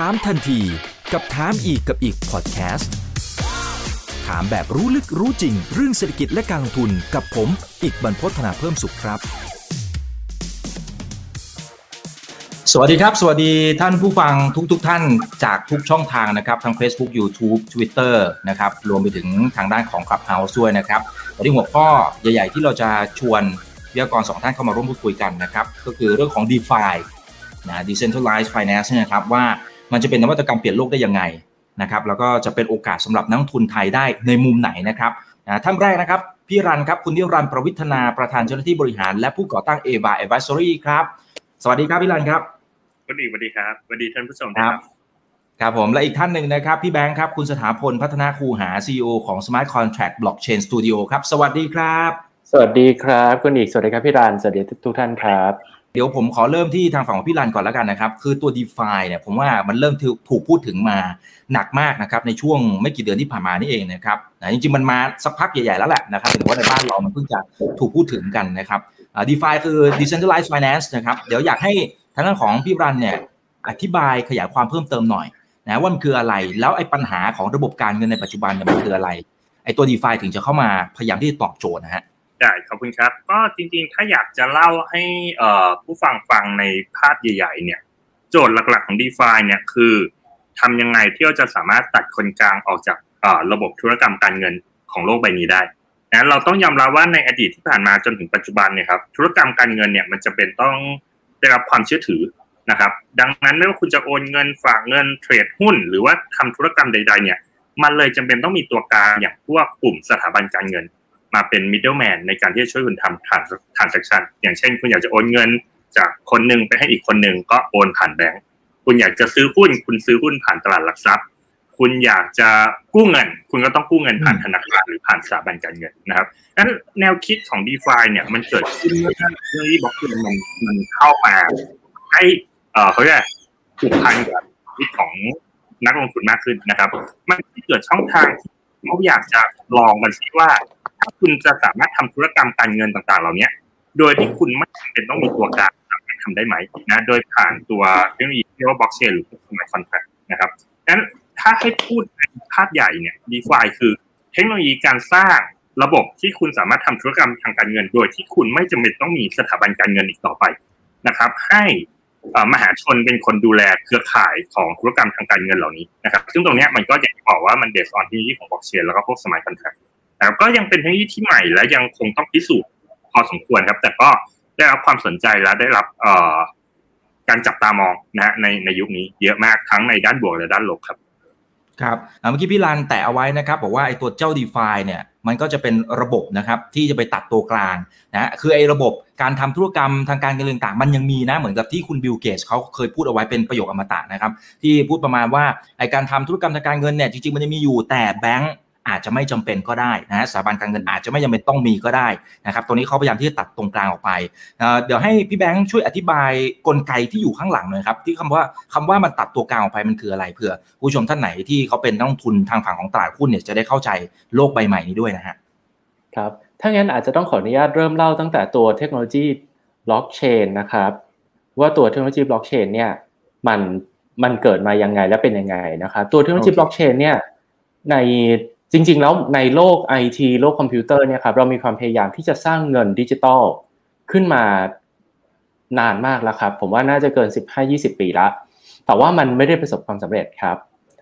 ถามทันทีกับถามอีกกับอีกพอดแคสต์ถามแบบรู้ลึกรู้จริง เรื่องเศรษฐกิจและการลงทุนกับผม อีกบรรพฒนาเพิ่มสุขครับ สวัสดีครับ สวัสดีท่านผู้ฟังทุกๆทท่านจากทุกช่องทางนะครับทั้ง Facebook YouTube Twitter นะครับรวมไปถึงทางด้านของ Clubhouse ด้วยนะครับวันนี้หัวข้อใหญ่ ๆ ที่เราจะชวนวิทยากรสองท่านเข้ามาร่วมพูดคุยกันนะครับก็คือเรื่องของ DeFi นะ Decentralized Finance นะครับว่า มันจะเป็นนวัตกรรมเปลี่ยนโลกได้ยังไงนะครับแล้วก็จะเป็นโอกาสสำหรับนักทุนไทยได้ในมุมไหนนะครับนะท่านแรกนะครับพี่รันครับคุณนิรันดร์ประวิทนาประธานเจ้าหน้าที่บริหาร และผู้ก่อตั้ง Ava Advisory ครับสวัสดีครับพี่รันครับสวัสดีสวัสดีครับสวัสดีท่านผู้ชมครับครับผมและอีกท่านหนึ่งนะครับพี่แบงค์ครับคุณสถาพลพัฒนาคูหา CEO ของ Smart Contract Blockchain Studio ครับ สวัสดีครับ สวัสดีครับ คุณอีกสวัสดีครับพี่รันสวัสดีทุกท่านครับ เดี๋ยวผมขอเริ่มที่ทางฝั่งของพี่รันก่อนแล้วกันนะครับ คือตัว d e f i เนี่ยผมว่ามันเริ่มถูกพูดถึงมาหนักมากนะครับในช่วงไม่กี่เดือนที่ผ่านมานี่เองนะครับนะจริงๆมันมาสักพักใหญ่ๆแล้วแหละนะครับแต่ว่าในบ้านเรามันเพิ่งจะถูกพูดถึงกันนะครับดี d e f i คือ decentralized finance นะครับเดี๋ยวอยากให้ทางด้านของพี่รันเนี่ยอธิบายขยายความเพิ่มเติมหน่อยนะว่ามันคืออะไรแล้วไอ้ปัญหาของระบบการเงินในปัจจุบันเนี่ยมันคืออะไรไอ้ตัว d e f i ถึงจะเข้ามาพยายามที่จะตอบโจทย์นะฮะ ได้ขอบคุณครับ ก็จริงๆ ถ้าอยากจะเล่าให้ผู้ฟังฟังในภาพใหญ่ ๆ เนี่ย โจทย์หลักๆของ d e f าเนี่ยคือทำยังไงที่เราจะสามารถตัดคนกลางออกจากระบบธุรกรรมการเงินของโลกใบนี้ได้นะเราต้องยอมรับว่าในอดีตที่ผ่านมาจนถึงปัจจุบันเนี่ยครับธุรกรรมการเงินเนี่ยมันจะเป็นต้องได้รับความเชื่อถือนะครับ ดังนั้นไม่ว่าคุณจะโอนเงินฝากเงินเทรดหุ้น หรือว่าทำธุรกรรมใด ๆ เนี่ย มันเลยจำเป็นต้องมีตัวกลางอย่างพวกกลุ่มสถาบันการเงิน มาเป็น middleman ในการที่จะช่วยคุณทำ transaction อย่างเช่น คุณอยากจะโอนเงินจากคนหนึ่งไปให้อีกคนหนึ่งก็โอนผ่านแบงก์คุณอยากจะซื้อหุ้น คุณซื้อหุ้นผ่านตลาดหลักทรัพย์ คุณอยากจะกู้เงิน คุณก็ต้องกู้เงินผ่านธนาคารหรือผ่านสถาบันการเงินนะครับนั้นแนวคิดของ d e f าเนี่ยมันเกิดขึ้นเมื่อเรื่องที่บอกคือมันมันเข้ามาให้เออเขาเรียกผูกพันกับชีวิตของนักลงทุนมากขึ้นนะครับ มันเกิดช่องทางที่เขาอยากจะลองกันซิว่า ถ้าคุณจะสามารถทำธุรกรรมการเงินต่างๆ เหล่านี้โดยที่คุณไม่จำเป็นต้องมีตัวกลางทำได้ไหมนะโดยผ่านตัวเทคโนโลยีที่เรียกว่าบล็อกเชนหรือสมัยคอนแทคนะครับงั้นถ้าให้พูดในภาพใหญ่เนี่ยดีฟาคือเทคโนโลยีการสร้างระบบที่คุณสามารถทำธุรกรรมทางการเงิน โดยที่คุณไม่จำเป็นต้องมีสถาบันการเงินอีกต่อไปนะครับ ให้มหาชนเป็นคนดูแลเครือข่ายของธุรกรรมทางการเงินเหล่านี้นะครับ ซึ่งตรงนี้มันก็อย่างที่บอกว่ามันเบสออนที่ของบล็อกเชนแล้วก็พวกสมัยคอนแทค แต่ก็ยังเป็นเทคโนโลยีที่ใหม่และยังคงต้องพิสูจน์พอสมควรครับ แต่ก็ได้รับความสนใจและได้รับการจับตามองนะฮะในในยุคนี้เยอะมากทั้งในด้านบวกและด้านลบครับครับเมื่อกี้พี่ลันแตะเอาไว้นะครับบอกว่าไอ้ตัวเจ้า d e f าเนี่ยมันก็จะเป็นระบบนะครับที่จะไปตัดตัวกลางนะคือไอ้ระบบการทำธุรกรรมทางการเงินต่างมันยังมีนะเหมือนกับที่คุณบิลเกตเขาเคยพูดเอาไว้เป็นประโยคอมตะนะครับที่พูดประมาณว่าไอ้การทำธุรกรรมทางการเงินเนี่ยจริงๆมันจะมีอยู่แต่แบงก์ อาจจะไม่จำเป็นก็ได้นะสถาบันการเงินอาจจะไม่จำเป็นต้องมีก็ได้นะครับตัวนี้เขาพยายามที่จะตัดตรงกลางออกไป เดี๋ยวให้พี่แบงค์ช่วยอธิบายกลไกที่อยู่ข้างหลังหน่อยครับที่คำว่าคำว่ามันตัดตัวกลางออกไปมันคืออะไรเผื่อ ผู้ชมท่านไหนที่เขาเป็นนักลงทุนทางฝั่งของตลาดหุ้นเนี่ยจะได้เข้าใจโลกใบใหม่นี้ด้วยนะฮะครับถ้างั้นอาจจะต้องขออนุญาตเริ่มเล่าตั้งแต่ตัวเทคโนโลยีบล็อกเชนนะครับว่าตัวเทคโนโลยีบล็อกเชนเนี่ยมันมันเกิดมายังไงและเป็นยังไงนะครับตัวเทคโนโลยีบล็อกเชนเนี่ยใน จริงๆ แล้วในโลกไอทีโลกคอมพิวเตอร์เนี่ยครับเรามีความพยายามที่จะสร้างเงินดิจิตอลขึ้นมานานมากแล้วครับ ผมว่าน่าจะเกิน 15-20 ปีแล้วแต่ว่ามันไม่ได้ประสบความสำเร็จครับ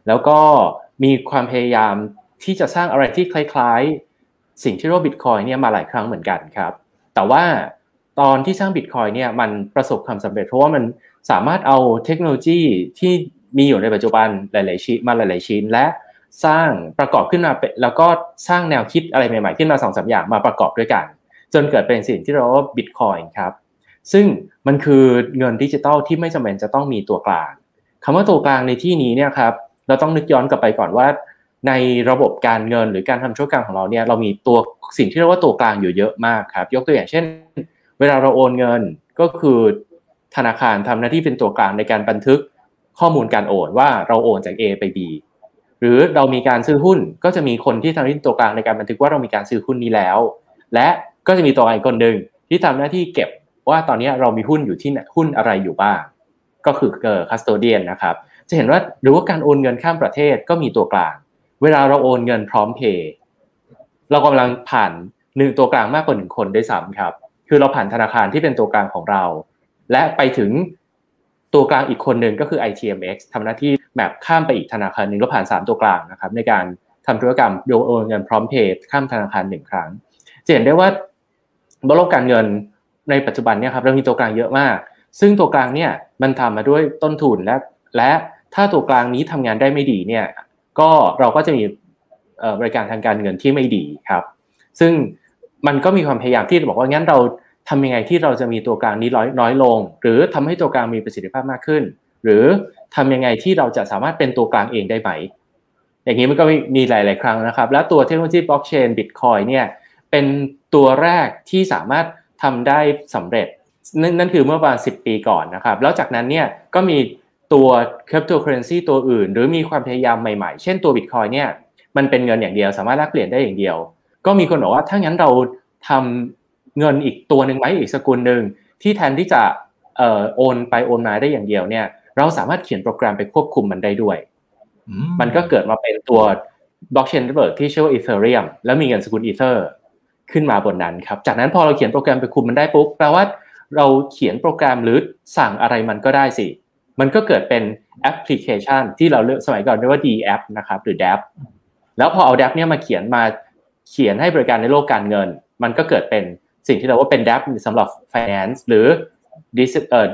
แล้วก็มีความพยายามที่จะสร้างอะไรที่คล้ายๆ สิ่งที่เรียกว่าบิตคอยเนี่ยมาหลายครั้งเหมือนกันครับ แต่ว่าตอนที่สร้างบิตคอยเนี่ยมันประสบความสำเร็จ เพราะว่ามันสามารถเอาเทคโนโลยีที่มีอยู่ในปัจจุบันหลายๆชิ้นมาหลายๆชิ้น และ สร้างประกอบขึ้นมาแล้วก็สร้างแนวคิดอะไรใหม่ๆ ขึ้นมาสองสาอย่างมาประกอบด้วยกัน จนเกิดเป็นสิ่งที่เราว่าบิตคอยน์ครับซึ่งมันคือเงินดิจิตอลที่ไม่จำเป็นจะต้องมีตัวกลางคำว่าตัวกลางในที่นี้เนี่ยครับเราต้องนึกย้อนกลับไปก่อนว่า ในระบบการเงินหรือการทำธุรกรรมของเราเนี่ยเรามีตัวสิ่งที่เรียกว่าตัวกลางอยู่เยอะมากครับ ยกตัวอย่างเช่น เวลาเราโอนเงินก็คือธนาคารทำหน้าที่เป็นตัวกลางในการบันทึกข้อมูลการโอนว่าเราโอนจาก A ไป B หรือเรามีการซื้อหุ้นก็จะมีคนที่ทำหน้าที่ตัวกลางในการบันทึกว่าเรามีการซื้อหุ้นนี้แล้ว และก็จะมีตัวอีกคนหนึ่งที่ทำหน้าที่เก็บว่าตอนนี้เรามีหุ้นอยู่ที่หุ้นอะไรอยู่บ้าง ก็คือ custodian นะครับจะเห็นว่าหรือว่าการโอนเงินข้ามประเทศก็มีตัวกลาง เวลาเราโอนเงินพร้อมเพย์เรากำลังผ่านหนึ่งตัวกลางมากกว่าหนึ่งคนด้วยซ้ำครับ คือเราผ่านธนาคารที่เป็นตัวกลางของเรา และไปถึงตัวกลางอีกคนหนึ่งก็คือ ITMX ทำหน้าที่ map ข้ามไปอีกธนาคารหนึ่งแล้วผ่าน 3 ตัวกลางนะครับในการทำธุรกรรมโอนเงินพร้อมเพย์ข้ามธนาคารหนึ่งครั้งจะเห็นได้ว่าบนโลกการเงินในปัจจุบันเนี่ยครับเรามีตัวกลางเยอะมาก ซึ่งตัวกลางเนี่ยมันทำมาด้วยต้นทุนและและถ้าตัวกลางนี้ทำงานได้ไม่ดีเนี่ยก็เราก็จะมีบริการทางการเงินที่ไม่ดีครับ ซึ่งมันก็มีความพยายามที่จะบอกว่างั้นเราทำยังไงที่เราจะมีตัวกลางนี้น้อยน้อยลง หรือทำให้ตัวกลางมีประสิทธิภาพมากขึ้น หรือทำยังไงที่เราจะสามารถเป็นตัวกลางเองได้ไหม อย่างนี้มันก็มีหลาย ๆ ครั้งนะครับ แล้วตัวเทคโนโลยีบล็อกเชนบิตคอยเนี่ยเป็นตัวแรกที่สามารถทำได้สำเร็จ นั่นคือเมื่อประมาณ 10 ปีก่อนนะครับ แล้วจากนั้นเนี่ยก็มีตัวคริปโตเคอเรนซีตัวอื่น หรือมีความพยายามใหม่ ๆ เช่นตัวบิตคอยเนี่ยมันเป็นเงินอย่างเดียว สามารถแลกเปลี่ยนได้อย่างเดียว ก็มีคนบอกว่าถ้างั้นเราทำเงินอีกตัวหนึ่งไหมอีกสกุลหนึ่งที่แทนที่จะออโอนไปโอนมาได้อย่างเดียวเนี่ย เราสามารถเขียนโปรแกรมไปควบคุมมันได้ด้วย มันก็เกิดมาเป็นตัว blockchain network ที่ชื่อว่า Ethereum แล้วมีเงินสกุลอีเธอร์ขึ้นมาบนนั้นครับ จากนั้นพอเราเขียนโปรแกรมไปคุมมันได้ปุ๊บแปลว่าเราเขียนโปรแกรมหรือสั่งอะไรมันก็ได้สิ มันก็เกิดเป็นแอปพลิเคชัน ที่เราเลือกสมัยก่อนเรียกว่า D app นะครับหรือ DApp แล้วพอเอา DApp เนี่ยมาเขียนมาเขียนให้บริการในโลกการเงิน มันก็เกิดเป็นสิ่งที่เราว่าเป็น DApp สำหรับ finance หรือ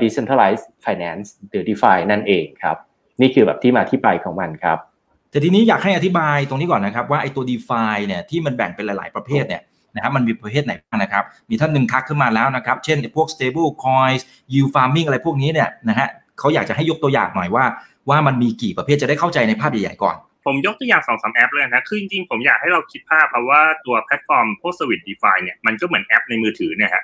decentralized finance หรือ DeFi นั่นเองครับ นี่คือแบบที่มาที่ไปของมันครับ แต่ทีนี้อยากให้อธิบายตรงนี้ก่อนนะครับ ว่าไอ้ตัว DeFi เนี่ยที่มันแบ่งเป็นหลาย ๆ ประเภทเนี่ยนะครับมันมีประเภทไหนบ้างนะครับ มีท่านหนึ่งทักขึ้นมาแล้วนะครับ เช่นพวก stable coins yield farming อะไรพวกนี้เนี่ยนะฮะเขาอยากจะให้ยกตัวอย่างหน่อยว่า ว่ามันมีกี่ประเภทจะได้เข้าใจในภาพใหญ่ๆก่อน ผมยกตัวอย่างสองสาแอปเลยนะคือจริงๆผมอยากให้เราคิดภาพเพราะว่าตัวแพลตฟอร์มพวกสวิตดีฟาเนี่ยมันก็เหมือนแอปในมือถือเนี่ยฮะ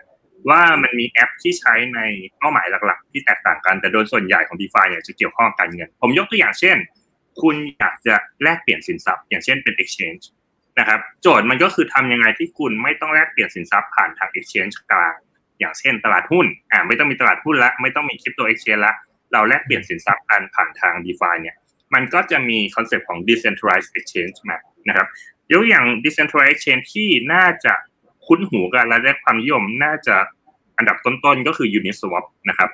ว่ามันมีแอปที่ใช้ในเป้าหมายหลักๆ ที่แตกต่างกันแต่โดยส่วนใหญ่ของ d e f าเนี่ยจะเกี่ยวข้องกันเงิน ผมยกตัวอย่างเช่น คุณอยากจะแลกเปลี่ยนสินทรัพย์ อย่างเช่นเป็น exchange นะครับ โจทย์มันก็คือทำยังไงที่คุณไม่ต้องแลกเปลี่ยนสินทรัพย์ผ่านทาง exchange กลาง อย่างเช่นตลาดหุ้นอ่าไม่ต้องมีตลาดหุ้นละไม่ต้องมีคริปโต exchange ละเราแลกเปลี่ยนสินทรัพย์กันผ่านทาง d e f าเนี่ยมันก็จะมีคอนเซปต์ของ decentralized exchange มานะครับยกอย่าง decentralized exchange ที่น่าจะ คุ้นหูกันและได้ความนิยมน่าจะอันดับต้นๆก็คือ Uniswap นะครับ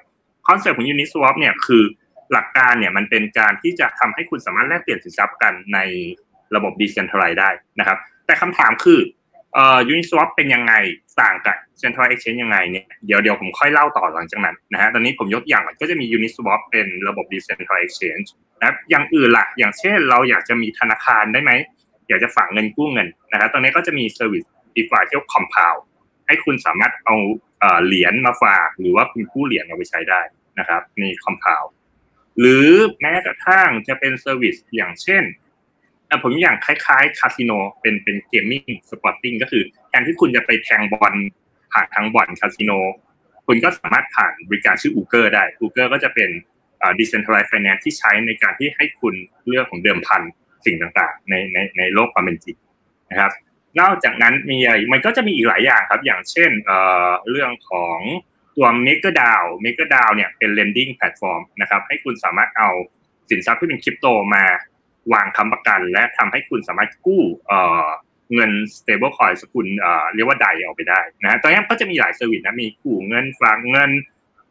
คอนเซ็ปต์ของ Uniswap เนี่ยคือหลักการเนี่ยมันเป็นการที่จะทำให้คุณสามารถแลกเปลี่ยนสินทรัพย์กันในระบบ Decentralized ได้นะครับ แต่คำถามคือเอ่อ Uniswap เป็นยังไงต่างกับ Central Exchange ยังไงเนี่ยเดี๋ยวเดี๋ยวผมค่อยเล่าต่อหลังจากนั้นนะฮะตอนนี้ผมยกอย่างก็จะมี Uniswap เป็นระบบ Decentralized Exchange นะอย่างอื่นล่ะ อย่างเช่นเราอยากจะมีธนาคารได้ไหม อยากจะฝากเงินกู้เงินนะครับตอนนี้ก็จะมี Service DeFi ที่เรียก Compound ให้คุณสามารถเอาเหรียญมาฝาก หรือว่าคุณกู้เหรียญเอาไปใช้ได้นะครับใน Compound หรือแม้กระทั่งจะเป็น service อย่างเช่นผมอย่างคล้ายๆคาสิโนเป็นเป็น gaming sporting ก็คือแทนที่คุณจะไปแทงบอลผ่านทางบอนคาสิโนคุณก็สามารถผ่านบริการชื่อ Augur ได้ Augur ก็จะเป็นอ่า decentralized finance ที่ใช้ในการที่ให้คุณเรื่องของเดิมพันสิ่งต่างๆ ในในในโลกความเป็นจริงนะครับ นอกจากนั้นมีอะไรมันก็จะมีอีกหลายอย่างครับ อย่างเช่นเเรื่องของตัว MakerDAO MakerDAO เนี่ยเป็น lending platform นะครับให้คุณสามารถเอาสินทรัพย์ที่เป็นคริปโตมาวางค้ำประกัน และทำให้คุณสามารถกู้เงิน stable coin สกุลเรียกว่า DAI ออกไปได้นะตอนนี้ก็จะมีหลาย service นะมีกู้เงินฝากเงิน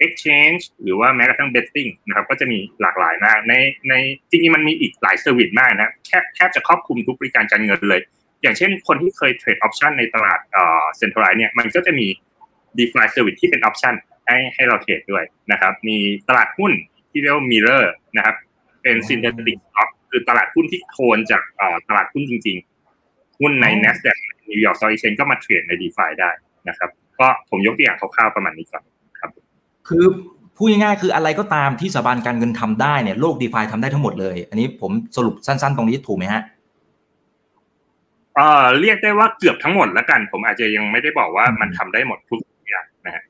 exchange หรือว่าแม้กระทั่ง betting นะครับก็จะมีหลากหลายมากในในจริงๆมันมีอีกหลาย service มากนะแค่แทบจะครอบคลุมทุกบริการการเงินเลย อย่างเช่นคนที่เคยเทรด option ในตลาดเอ่อ centralized เนี่ยมันก็จะมี DeFi Service ที่เป็น option ให้ให้เราเทรดด้วยนะครับ มีตลาดหุ้นที่เรียกว่า Mirror นะครับ เป็น Synthetic Stock คือตลาดหุ้นที่โทนจากตลาดหุ้นจริง ๆ หุ้นใน NASDAQ New York Stock Exchange ก็มาเทรดใน DeFi ได้นะครับ ก็ผมยกตัวอย่างคร่าวๆประมาณนี้ก่อนครับ คือพูดง่ายๆคืออะไรก็ตามที่สถาบันการเงินทำได้เนี่ยโลก d e f าทำได้ทั้งหมดเลย อันนี้ผมสรุปสั้น ๆ ตรงนี้ถูกไหมฮะเอ่อเรียกได้ว่าเกือบทั้งหมดแล้วกัน ผมอาจจะยังไม่ได้บอกว่ามันทำได้หมดทุกอย่างนะฮะ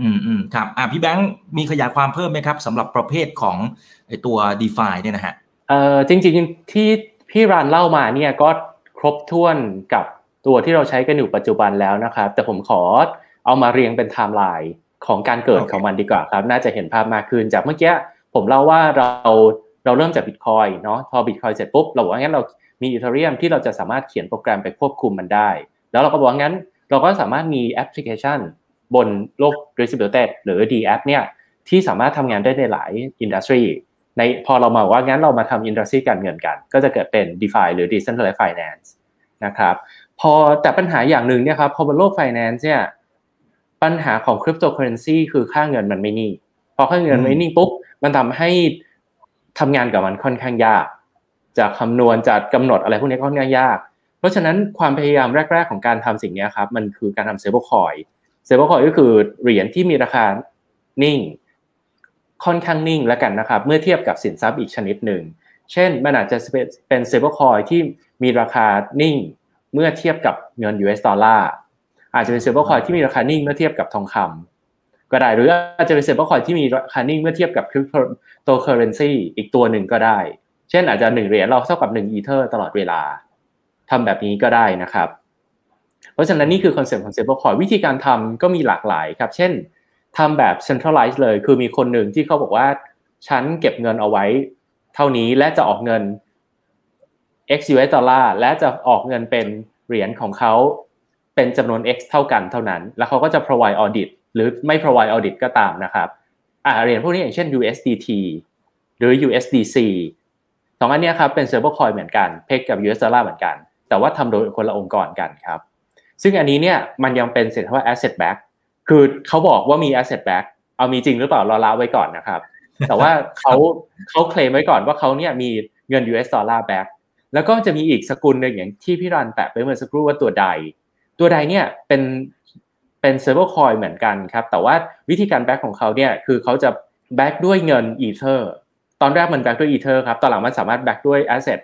อืมอืมครับอ่าพี่แบงค์มีขยายความเพิ่มไหมครับสำหรับประเภทของไอตัว d e f าเนี่ยนะฮะเอ่อจริง ๆ ที่พี่รานเล่ามาเนี่ยก็ครบถ้วนกับตัวที่เราใช้กันอยู่ปัจจุบันแล้วนะครับ แต่ผมขอเอามาเรียงเป็นไทม์ไลน์ของการเกิดของมันดีกว่าครับ น่าจะเห็นภาพมากขึ้นจากเมื่อกี้ผมเล่าว่าเราเราเริ่มจากบิตคอยเนาะพอบิตคอยเสร็จปุ๊บเราบอกว่างั้นเรา มี Ethereum ที่เราจะสามารถเขียนโปรแกรมไปควบคุมมันได้ แล้วเราก็บอกว่างั้น เราก็สามารถมีแอปพลิเคชัน บนโลก distributed หรือ D app เนี่ยที่สามารถทำงานได้ในหลาย industryในพอเรามาว่างั้นเรามาทำ industry การเงินกัน ก็จะเกิดเป็น DeFi หรือ Decentralized Finance นะครับพอแต่ปัญหาอย่างหนึ่งเนี่ยครับพอบนโลก Finance เนี่ยปัญหาของคริปโตเคอเรนซีคือค่าเงินมันไม่นิ่งพอค่าเงินไม่นิ่งปุ๊บมันทำให้ทำงานกับมันค่อนข้างยาก จะคำนวณจะกำหนดอะไรพวกนี้ค่อนข้างยาก เพราะฉะนั้นความพยายามแรก ๆ ของการทำสิ่งนี้ครับมันคือการทำ stablecoin stablecoin ก็คือเหรียญที่มีราคานิ่ง ค่อนข้างนิ่งแล้วกันนะครับเมื่อเทียบกับสินทรัพย์อีกชนิดหนึ่งเช่นมันอาจจะเป็น stablecoin ที่มีราคานิ่งเมื่อเทียบกับเงิน US ดอลลาร์อาจจะเป็น stablecoin ที่มีราคานิ่งเมื่อเทียบกับทองคำก็ได้หรืออาจจะเป็น stablecoin ที่มีราคานิ่งเมื่อเทียบกับคริปโตเคอเรนซีอีกตัวหนึ่งก็ได้ เช่นอาจจะหนึ่งเหรียญเราเท่ากับหนึ่งอีเทอร์ตลอดเวลาทำแบบนี้ก็ได้นะครับ เพราะฉะนั้นนี่คือคอนเซ็ปต์ของ stablecoin วิธีการทำก็มีหลากหลายครับ เช่นทำแบบ centralized เลย คือมีคนหนึ่งที่เขาบอกว่าฉันเก็บเงินเอาไว้ เท่านี้และจะออกเงิน x US ดอลลาร์และจะออกเงินเป็นเหรียญของเขาเป็นจำนวน x เท่ากันเท่านั้น แล้วเขาก็จะ provide audit หรือไม่ provide audit ก็ตามนะครับอ่าเหรียญพวกนี้อย่างเช่น USDT หรือ USDC สองอันนี้ครับเป็น stablecoin เหมือนกัน peg กับ US ดอลลาร์เหมือนกัน แต่ว่าทำโดยคนละองค์กรกันครับ ซึ่งอันนี้เนี่ยมันยังเป็นสินทรัพย์ asset back คือเขาบอกว่ามี asset back เอามีจริงหรือเปล่ารอลาไว้ก่อนนะครับ แต่ว่าเขาเขาเคลมไว้ก่อนว่าเขาเนี่ยมีเงิน US ดอลลาร์ back แล้วก็จะมีอีกสกุลหนึ่งอย่างที่พี่รันแตะไปเมื่อสักครู่ว่าตัว DAI ตัว DAI เนี่ยเป็นเป็นเซ r ร์ c คอยเหมือนกันครับ แต่ว่าวิธีการ back ของเขาเนี่ยคือเขาจะ back ด้วยเงินอีเทอร์ ตอนแรกมัน back ด้วยอีเทอร์ครับตอนหลังมันสามารถ back ด้วย asset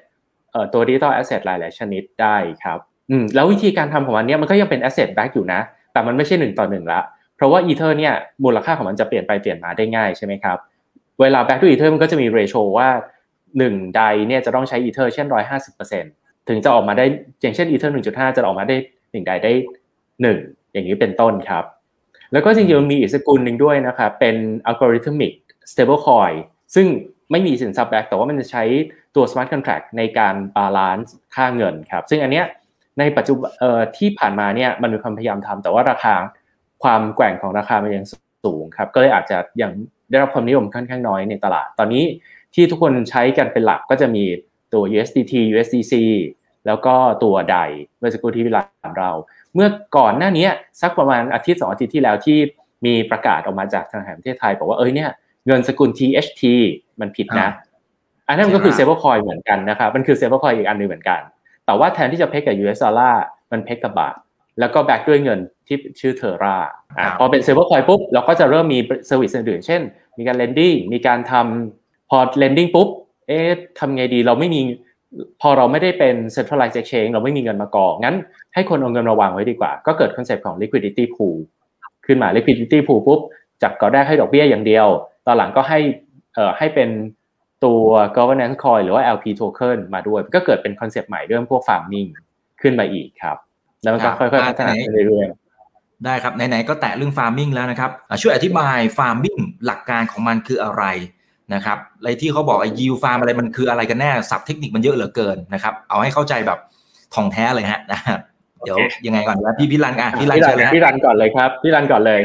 เอ่อตัว digital asset หลายๆชนิดได้ครับอืมแล้ววิธีการทำของมันเนี่ยมันก็ยังเป็น asset back อยู่นะ แต่มันไม่ใช่หนึ่งต่อหนึ่งละเพราะว่าอีเทอร์เนี่ยมูลค่าของมันจะเปลี่ยนไปเปลี่ยนมาได้ง่ายใช่ไหมครับเวลา back ด้วยอีเทอร์มันก็จะมี ratio ว่าหนึ่ง DAI เนี่ยจะต้องใช้อีเทอร์เช่นร้อยห้าสิบเปอร์เซ็นถึงจะออกมาได้อย่างเช่นอีเทอร์หนึ่งจุดห้าจะออกมาได้หนึ่ง DAI ได้หนึ่งอย่างนี้เป็นต้นครับ แล้วก็จริงๆมีอีกสกุลหนึ่งด้วยนะครับเป็น algorithmic stablecoin ซึ่ง ไม่มีสินทรัพย์ back แต่ว่ามันจะใช้ตัว smart contract ในการ balance ค่าเงินครับ ซึ่งอันเนี้ยในปัจจุบันที่ผ่านมาเนี่ยมันมีความพยายามทำแต่ว่าราคาความแกว่งของราคามันยังสูงครับ ก็เลยอาจจะยังได้รับความนิยมค่อนข้างน้อยในตลาด ตอนนี้ที่ทุกคนใช้กันเป็นหลักก็จะมีตัว USDT USDC แล้วก็ตัว DAI เมื่อสักครู่ที่พี่รันเล่า เมื่อก่อนหน้านี้สักประมาณอาทิตย์สองอาทิตย์ที่แล้วที่มีประกาศออกมาจากทางแห่งประเทศไทยบอกว่าเอ้ยเนี่ย เงินสกุล THT มันผิดนะ อันนั้นมันก็คือ stablecoin เหมือนกันนะครับ มันคือ stablecoin อีกอันหนึ่งเหมือนกัน แต่ว่าแทนที่จะ peg กับ US ดอลลาร์มัน peg กับบาท แล้วก็ back ด้วยเงินที่ชื่อ Terra พอเป็น stablecoin ปุ๊บ เราก็จะเริ่มมี service อื่นๆ เช่น มีการ lending มีการทำพอ lending ปุ๊บ เอ๊ะทำไงดี เราไม่มี พอเราไม่ได้เป็น centralized exchange เราไม่มีเงินมากอง งั้นให้คนเอาเงินมาวางไว้ดีกว่า ก็เกิด concept ของ liquidity pool ขึ้นมา liquidity pool ปุ๊บจากตอนแรกให้ดอกเบี้ยอย่างเดียว ตอนหลังก็ให้เอ่อให้เป็นตัว governance coin หรือว่า LP token มาด้วย ก็เกิดเป็น concept ใหม่เรื่องพวก farming ขึ้นมาอีกครับ แล้วมันก็ค่อยๆพัฒนาไปเรื่อยๆได้ครับ ไหนๆก็แตะเรื่อง farming แล้วนะครับ ช่วยอธิบาย farming หลักการของมันคืออะไรนะครับอะไรที่เขาบอกไอ้ yield farm อะไรมันคืออะไรกันแน่ศัพท์เทคนิคมันเยอะเหลือเกินนะครับ เอาให้เข้าใจแบบถ่องแท้เลยฮะนะเดี๋ยวยังไงก่อนนะพี่พี่รันอะพี่รันพี่รันก่อนเลยครับพี่รันก่อนเลย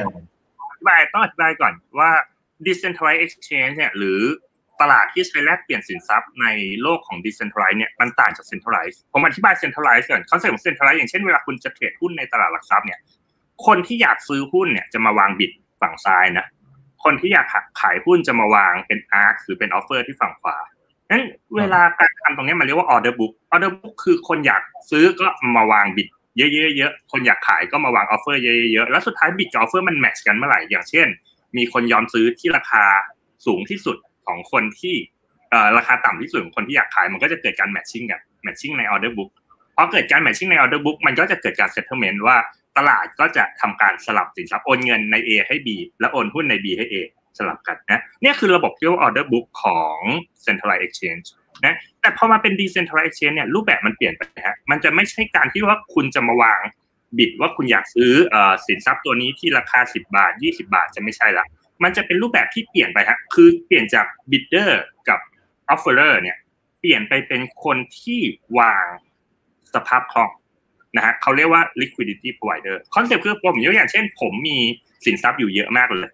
อธิบายต้องอธิบายก่อนว่า decentralized exchange เนี่ยหรือตลาดที่ใช้แลกเปลี่ยนสินทรัพย์ในโลกของ decentralized เนี่ยมันต่างจาก centralized ผมอธิบาย centralized ก่อน concept ของ centralized อย่างเช่นเวลาคุณจะ trade หุ้นในตลาดหลักทรัพย์เนี่ยคนที่อยากซื้อหุ้นเนี่ยจะมาวาง bidฝั่งซ้ายนะคนที่อยากขายหุ้นจะมาวางเป็น ask หรือเป็น offer ที่ฝั่งขวานั้นเวลาการทำตรงนี้มันเรียกว่า order book order book คือคนอยากซื้อก็มาวาง bid เยอะๆคนอยากขายก็มาวาง offer เยอะๆแล้วสุดท้าย bid กับ offer มัน match กันเมื่อไหร่อย่างเช่น มีคนยอมซื้อที่ราคาสูงที่สุดของคนที่ราคาต่ำที่สุดของคนที่อยากขายมันก็จะเกิดการ matching กัน matching ใน order book พอเกิดการ matching ใน order book มันก็จะเกิดการ settlement ว่าตลาดก็จะทำการสลับสินทรัพย์โอนเงินใน A ให้ B และโอนหุ้นใน B ให้ A สลับกันนะนี่คือระบบที่เรียกว่าออเดอร์บุ๊กของ centralized exchange นะแต่พอมาเป็น decentralized exchange เนี่ยรูปแบบมันเปลี่ยนไปฮะมันจะไม่ใช่การที่ว่าคุณจะมาวาง บิดว่าคุณอยากซื้อสินทรัพย์ตัวนี้ที่ราคา 10 บาท 20 บาทจะไม่ใช่ละ มันจะเป็นรูปแบบที่เปลี่ยนไปฮะคือเปลี่ยนจากบิดเดอร์กับ offerer เนี่ย เปลี่ยนไปเป็นคนที่วางสภาพคล่องนะฮะเขาเรียกว่า liquidity provider concept คือผมยกอย่างเช่น ผมมีสินทรัพย์อยู่เยอะมากเลย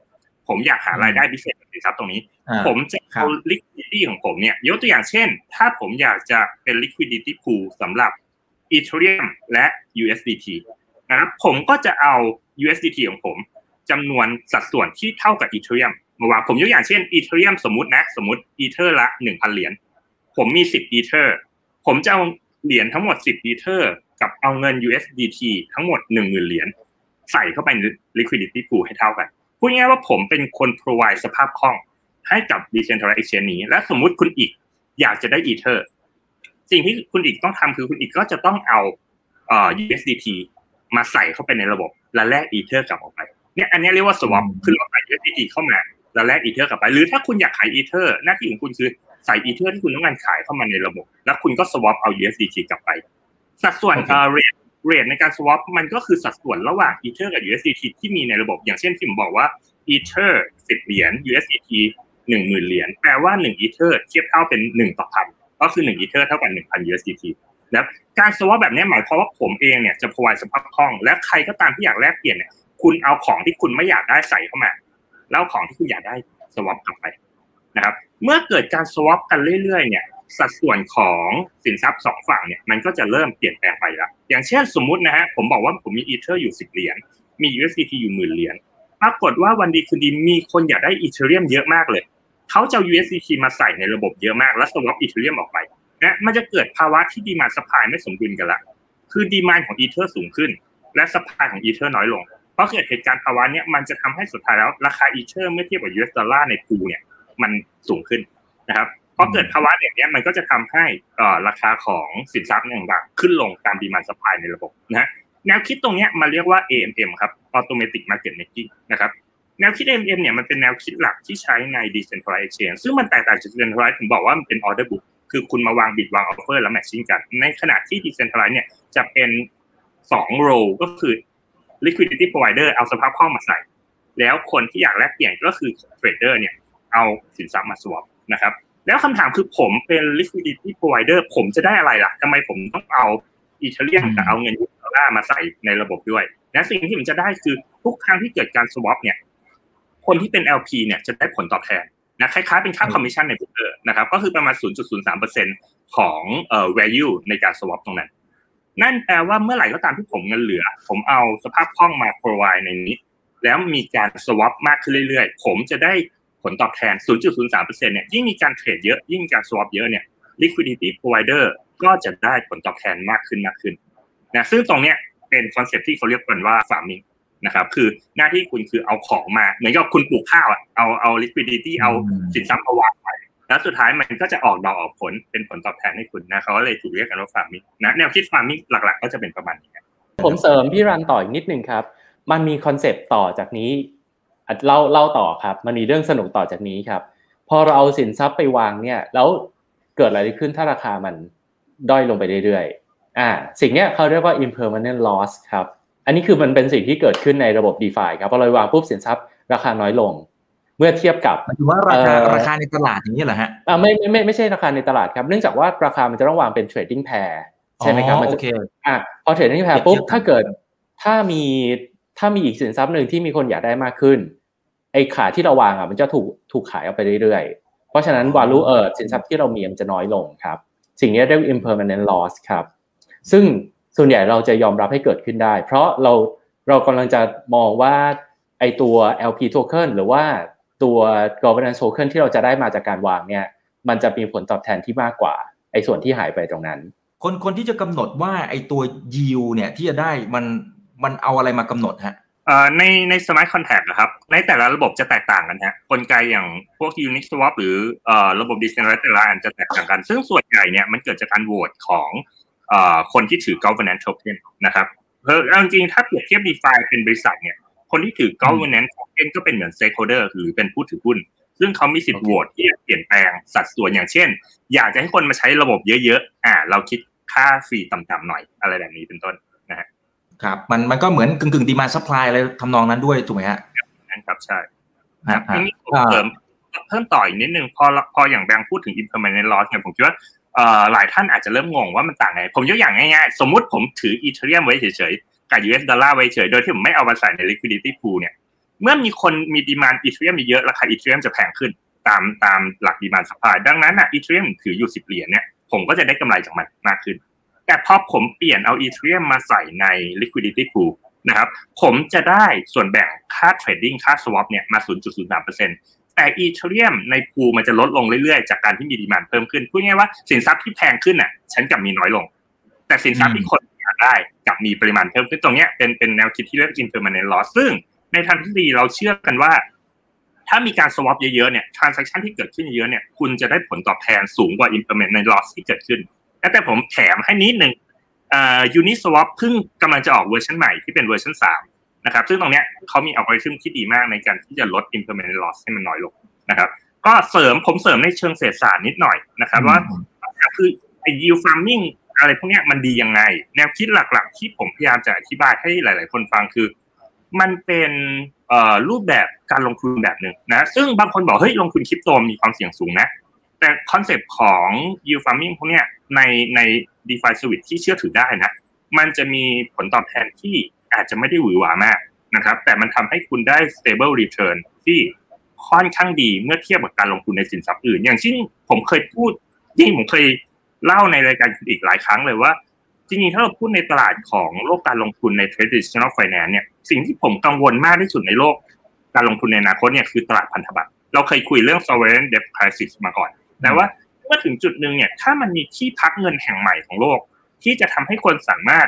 ผมอยากหารายได้พิเศษจากสินทรัพย์ตรงนี้ ผมจะเอา liquidity ของผมเนี่ย ยกตัวอย่างเช่น ถ้าผมอยากจะเป็น liquidity pool สำหรับ Ethereum และ USDT นะครับผมก็จะเอา USDT ของผมจำนวนสัดส่วนที่เท่ากับ Ethereum มาวางผมยกอย่างเช่น Ethereum สมมตินะ สมมติ Ether ละ1,000เหรียญผมมี10 Ether ผมจะเอาเหรียญทั้งหมด10 Ether กับเอาเงิน USDT ทั้งหมด10,000เหรียญใส่เข้าไปใน liquidity pool ให้เท่ากันพูดง่ายๆว่าผมเป็นคน provide สภาพคล่องให้กับ decentralized exchange นี้ และสมมุติคุณอีกอยากจะได้ Ether สิ่งที่คุณอีกต้องทำคือคุณอีกก็จะต้องเอา USDT มาใส่เข้าไปในระบบและแลก Ether กลับออกไปเนี่ยอันนี้เรียกว่า swap คือเราใส่ USDT เข้ามาแล้วแลก Ether กลับไป หรือถ้าคุณอยากขาย Ether หน้าที่ของคุณคือใส่ Ether ที่คุณต้องการขายเข้ามาในระบบ แล้วคุณก็ swap เอา USDT กลับไป สัดส่วนเอ่อ rate rate ในการ swap มันก็คือสัดส่วนระหว่าง Ether กับ USDT ที่มีในระบบ อย่างเช่นที่ผมบอกว่า Ether 10เหรียญ USDT 10,000เหรียญแปลว่า1 Ether เทียบเท่าเป็น1ต่อพันก็คือ1 Ether เท่ากับ1,000 USDT แล้วการ swap แบบนี้หมายความว่าผมเองเนี่ยจะ provide สภาพคล่อง และใครก็ตามที่อยากแลกเปลี่ยนเนี่ย คุณเอาของที่คุณไม่อยากได้ใส่เข้ามาแล้วของที่คุณอยากได้ swap กลับไปนะครับ เมื่อเกิดการ swap กันเรื่อยๆ เนี่ย สัดส่วนของสินทรัพย์สองฝั่งเนี่ยมันก็จะเริ่มเปลี่ยนแปลงไปแล้ว อย่างเช่นสมมุตินะฮะผมบอกว่าผมมี Ether อยู่10เหรียญมี USDT อยู่หมื่นเหรียญปรากฏว่าวันดีคืนดีมีคนอยากได้ Ethereum เยอะมากเลยเขาจะ USDT มาใส่ในระบบเยอะมาก แล้ว swap Ethereum ออกไป นะมันจะเกิดภาวะที่ดีมาสปายไม่สมดุลกันละคือ demand ของ Ether สูงขึ้น และ supply ของ Ether น้อยลงเพราะเกิดเหตุการณ์ภาวะเนี้ยมันจะทำให้สุดท้ายแล้วราคา Ether เมื่อเทียบกับ US ดอลลาร์ใน pool เนี่ยมันสูงขึ้นนะครับพอเกิดภาวะอย่างนี้มันก็จะทำให้ราคาของสินทรัพย์ต่างๆขึ้นลงตาม demand supply ในระบบนะแนวคิดตรงนี้มันเรียกว่า AMM ครับ Automatic Market Making นะครับแนวคิด AMM เนี่ยมันเป็นแนวคิดหลักที่ใช้ใน Decentralized Exchange ซึ่งมันแตกต่างจาก Decentralized ผมบอกว่ามันเป็น Order Book คือคุณมาวางบิดวาง Offer แล้ว Matching กัน ในขณะที่ Decentralized เนี่ยจะเป็น2 role ก็คือ Liquidity Provider เอาสภาพคล่องมาใส่ แล้วคนที่อยากแลกเปลี่ยนก็คือ Trader เนี่ยเอาสินทรัพย์มา swap นะครับ แล้วคำถามคือผมเป็น liquidity provider ผมจะได้อะไรล่ะทำไมผมต้องเอาอีเทเรียมกับเอาเงินยูดอลลาร์มาใส่ในระบบด้วยนะสิ่งที่ผมจะได้คือทุกครั้งที่เกิดการ swap เนี่ย คนที่เป็น LP เนี่ยจะได้ผลตอบแทน นะคล้ายๆเป็นค่าคอมมิชชั่นในโบรกเกอร์นะครับก็คือประมาณ 0.03%ของเอ่อ value ในการ swap ตรงนั้น นั่นแปลว่าเมื่อไหร่ก็ตามที่ผมเงินเหลือ ผมเอาสภาพคล่องมา provide ในนี้ แล้วมีการ swap มากขึ้นเรื่อยๆ ผมจะได้ผลตอบแทน 0.03%เนี่ยยิ่งมีการ trade เยอะยิ่งมีการ swap เยอะเนี่ย liquidity provider ก็จะได้ผลตอบแทนมากขึ้นมากขึ้นนะซึ่งตรงเนี้ยเป็น concept ที่เขาเรียกกันว่า farming นะครับ คือหน้าที่คุณคือเอาของมาเหมือนกับคุณปลูกข้าวอะเอาเอา liquidity เอาสินทรัพย์มาวางไปแล้วสุดท้ายมันก็จะออกดอกออกผลเป็นผลตอบแทนให้คุณนะเขาเลยถูกเรียกกันว่า farming นะแนวคิด farming หลัก ๆ ก็จะเป็นประมาณนี้ผมเสริมพี่รันต่ออีกนิดนึงครับ มันมี concept ต่อจากนี้เล่าเล่าต่อครับ มันมีเรื่องสนุกต่อจากนี้ครับ พอเราเอาสินทรัพย์ไปวางเนี่ย แล้วเกิดอะไรขึ้นถ้าราคามันด้อยลงไปเรื่อยๆอ่าสิ่งเนี้ยเขาเรียกว่า impermanent loss ครับ อันนี้คือมันเป็นสิ่งที่เกิดขึ้นในระบบ d e f าครับพอเราวางปุ๊บสินทรัพย์ราคาน้อยลง เมื่อเทียบกับหมายถึงว่าราคาราคาในตลาดอย่างนี้เหรอฮะอ่าไม่ไม่ไม่ไม่ใช่ราคาในตลาดครับ เนื่องจากว่าราคามันจะต้องวางเป็น trading pair ใช่ไหมครับมันจะอ่าพอ trading pair ปุ๊บถ้าเกิดถ้ามีถ้ามีอีกสินทรัพย์หนึ่งที่มีคนอยากได้มากขึ้นไอ้ขาที่เราวางอะมันจะถูกถูกขายออกไปเรื่อยๆ เพราะฉะนั้น value เออสินทรัพย์ที่เรามีมันจะน้อยลงครับ สิ่งนี้เรียก impermanent loss ครับ ซึ่ง ส่วนใหญ่เราจะยอมรับให้เกิดขึ้นได้ เพราะเราเรากำลังจะมองว่าไอตัว LP token หรือว่าตัว governance token ที่เราจะได้มาจากการวางเนี่ย มันจะมีผลตอบแทนที่มากกว่าไอส่วนที่หายไปตรงนั้น คนคนที่จะกำหนดว่าไอตัว yield เนี่ยที่จะได้มันมันเอาอะไรมากำหนดฮะในใน smart contract นะครับ ในแต่ละระบบจะแตกต่างกันฮะกลไกอย่างพวก Uniswap หรือระบบ decentralized แต่ละอันจะแตกต่างกัน ซึ่งส่วนใหญ่เนี่ยมันเกิดจากการโหวตของ คนที่ถือ governance token นะครับเพราะจริงๆถ้าเปรียบเทียบ DeFi เป็นบริษัทเนี่ยคนที่ถือ governance token ก็เป็นเหมือน stakeholder หรือเป็นผู้ถือหุ้น ซึ่งเขามีสิทธิ์โหวตที่จะเปลี่ยนแปลงสัดส่วนอย่างเช่น อยากจะให้คนมาใช้ระบบเยอะๆอ่าเราคิดค่า fee ต่ำๆหน่อยอะไรแบบนี้เป็นต้นนะฮะครับมันมันก็เหมือนกึ่งกึ่ง demand supply อะไรทำนองนั้นด้วยถูกไหมฮะนั่นครับใช่ฮะทีนี้ผมเสริมเพิ่มต่ออีกนิดนึงพอพออย่างแบงค์พูดถึง impermanent loss เนี่ยผมคิดว่า หลายท่านอาจจะเริ่มงงว่ามันต่างไง ผมยกอย่างง่ายๆ สมมุติผมถือ Ethereum ไว้เฉยๆ กับ US ดอลลาร์ไว้เฉย โดยที่ผมไม่เอามาใส่ใน liquidity pool เนี่ย เมื่อมีคนมี demand Ethereum เยอะ ราคา Ethereum จะแพงขึ้นตามตามหลัก demand supply ดังนั้นอะ Ethereum ถืออยู่สิบเหรียญเนี่ย ผมก็จะได้กำไรจากมันมากขึ้น แต่พอผมเปลี่ยนเอา Ethereum มาใส่ใน liquidity pool นะครับ ผมจะได้ส่วนแบ่งค่า trading ค่า swap เนี่ยมา 0.03% แต่ Ethereum ใน pool มันจะลดลงเรื่อยๆ จากการที่มี demand เพิ่มขึ้นพูดง่ายว่าสินทรัพย์ที่แพงขึ้นอะ ฉันกลับมีน้อยลง แต่สินทรัพย์ที่คนอยากได้กลับมีปริมาณเพิ่มขึ้นตรงเนี้ยเป็นเป็นแนวคิดที่เรียก impermanent loss ซึ่งในทางทฤษฎีเราเชื่อกันว่า ถ้ามีการ swap เยอะๆเนี่ย transaction ที่เกิดขึ้นเยอะเนี่ยคุณจะได้ผลตอบแทนสูงกว่า impermanent loss ที่เกิดขึ้นแต่ผมแถมให้นิดหนึ่งอ่า Uniswap เพิ่งกำลังจะออกเวอร์ชันใหม่ที่เป็นเวอร์ชันสาม นะครับ ซึ่งตรงเนี้ยเขามีอัลกอริทึมที่ดีมากในการที่จะลด impermanent loss ให้มันน้อยลงนะครับ ก็เสริมผมเสริมในเชิงเศรษฐศาสตร์นิดหน่อยนะครับ ว่าคือไอ้ yield farming อะไรพวกนี้มันดียังไง แนวคิดหลักๆ ที่ผมพยายามจะอธิบายให้หลาย ๆ คนฟังคือ มันเป็นรูปแบบการลงทุนแบบหนึ่งนะซึ่งบางคนบอกเฮ้ยลงทุนคริปโตมีความเสี่ยงสูงนะ แต่คอนเซปต์ของ yield farming พวกนี้ในใน DeFi Service ที่เชื่อถือได้นะ มันจะมีผลตอบแทนที่ อาจจะไม่ได้หวือหวามากนะครับ แต่มันทำให้คุณได้ stable return ที่ค่อนข้างดีเมื่อเทียบกับการลงทุนในสินทรัพย์อื่น อย่างเช่นผมเคยพูดยิ่งผมเคยเล่าในรายการอีกหลายครั้งเลยว่า จริงๆ ถ้าเราพูดในตลาดของโลกการลงทุนใน traditional finance เนี่ย สิ่งที่ผมกังวลมากที่สุดในโลกการลงทุนในอนาคตเนี่ยคือตลาดพันธบัตร เราเคยคุยเรื่อง sovereign debt crisis มาก่อน แต่ว่าเมื่อถึงจุดหนึ่งเนี่ย ถ้ามันมีที่พักเงินแห่งใหม่ของโลก ที่จะทำให้คนสามารถ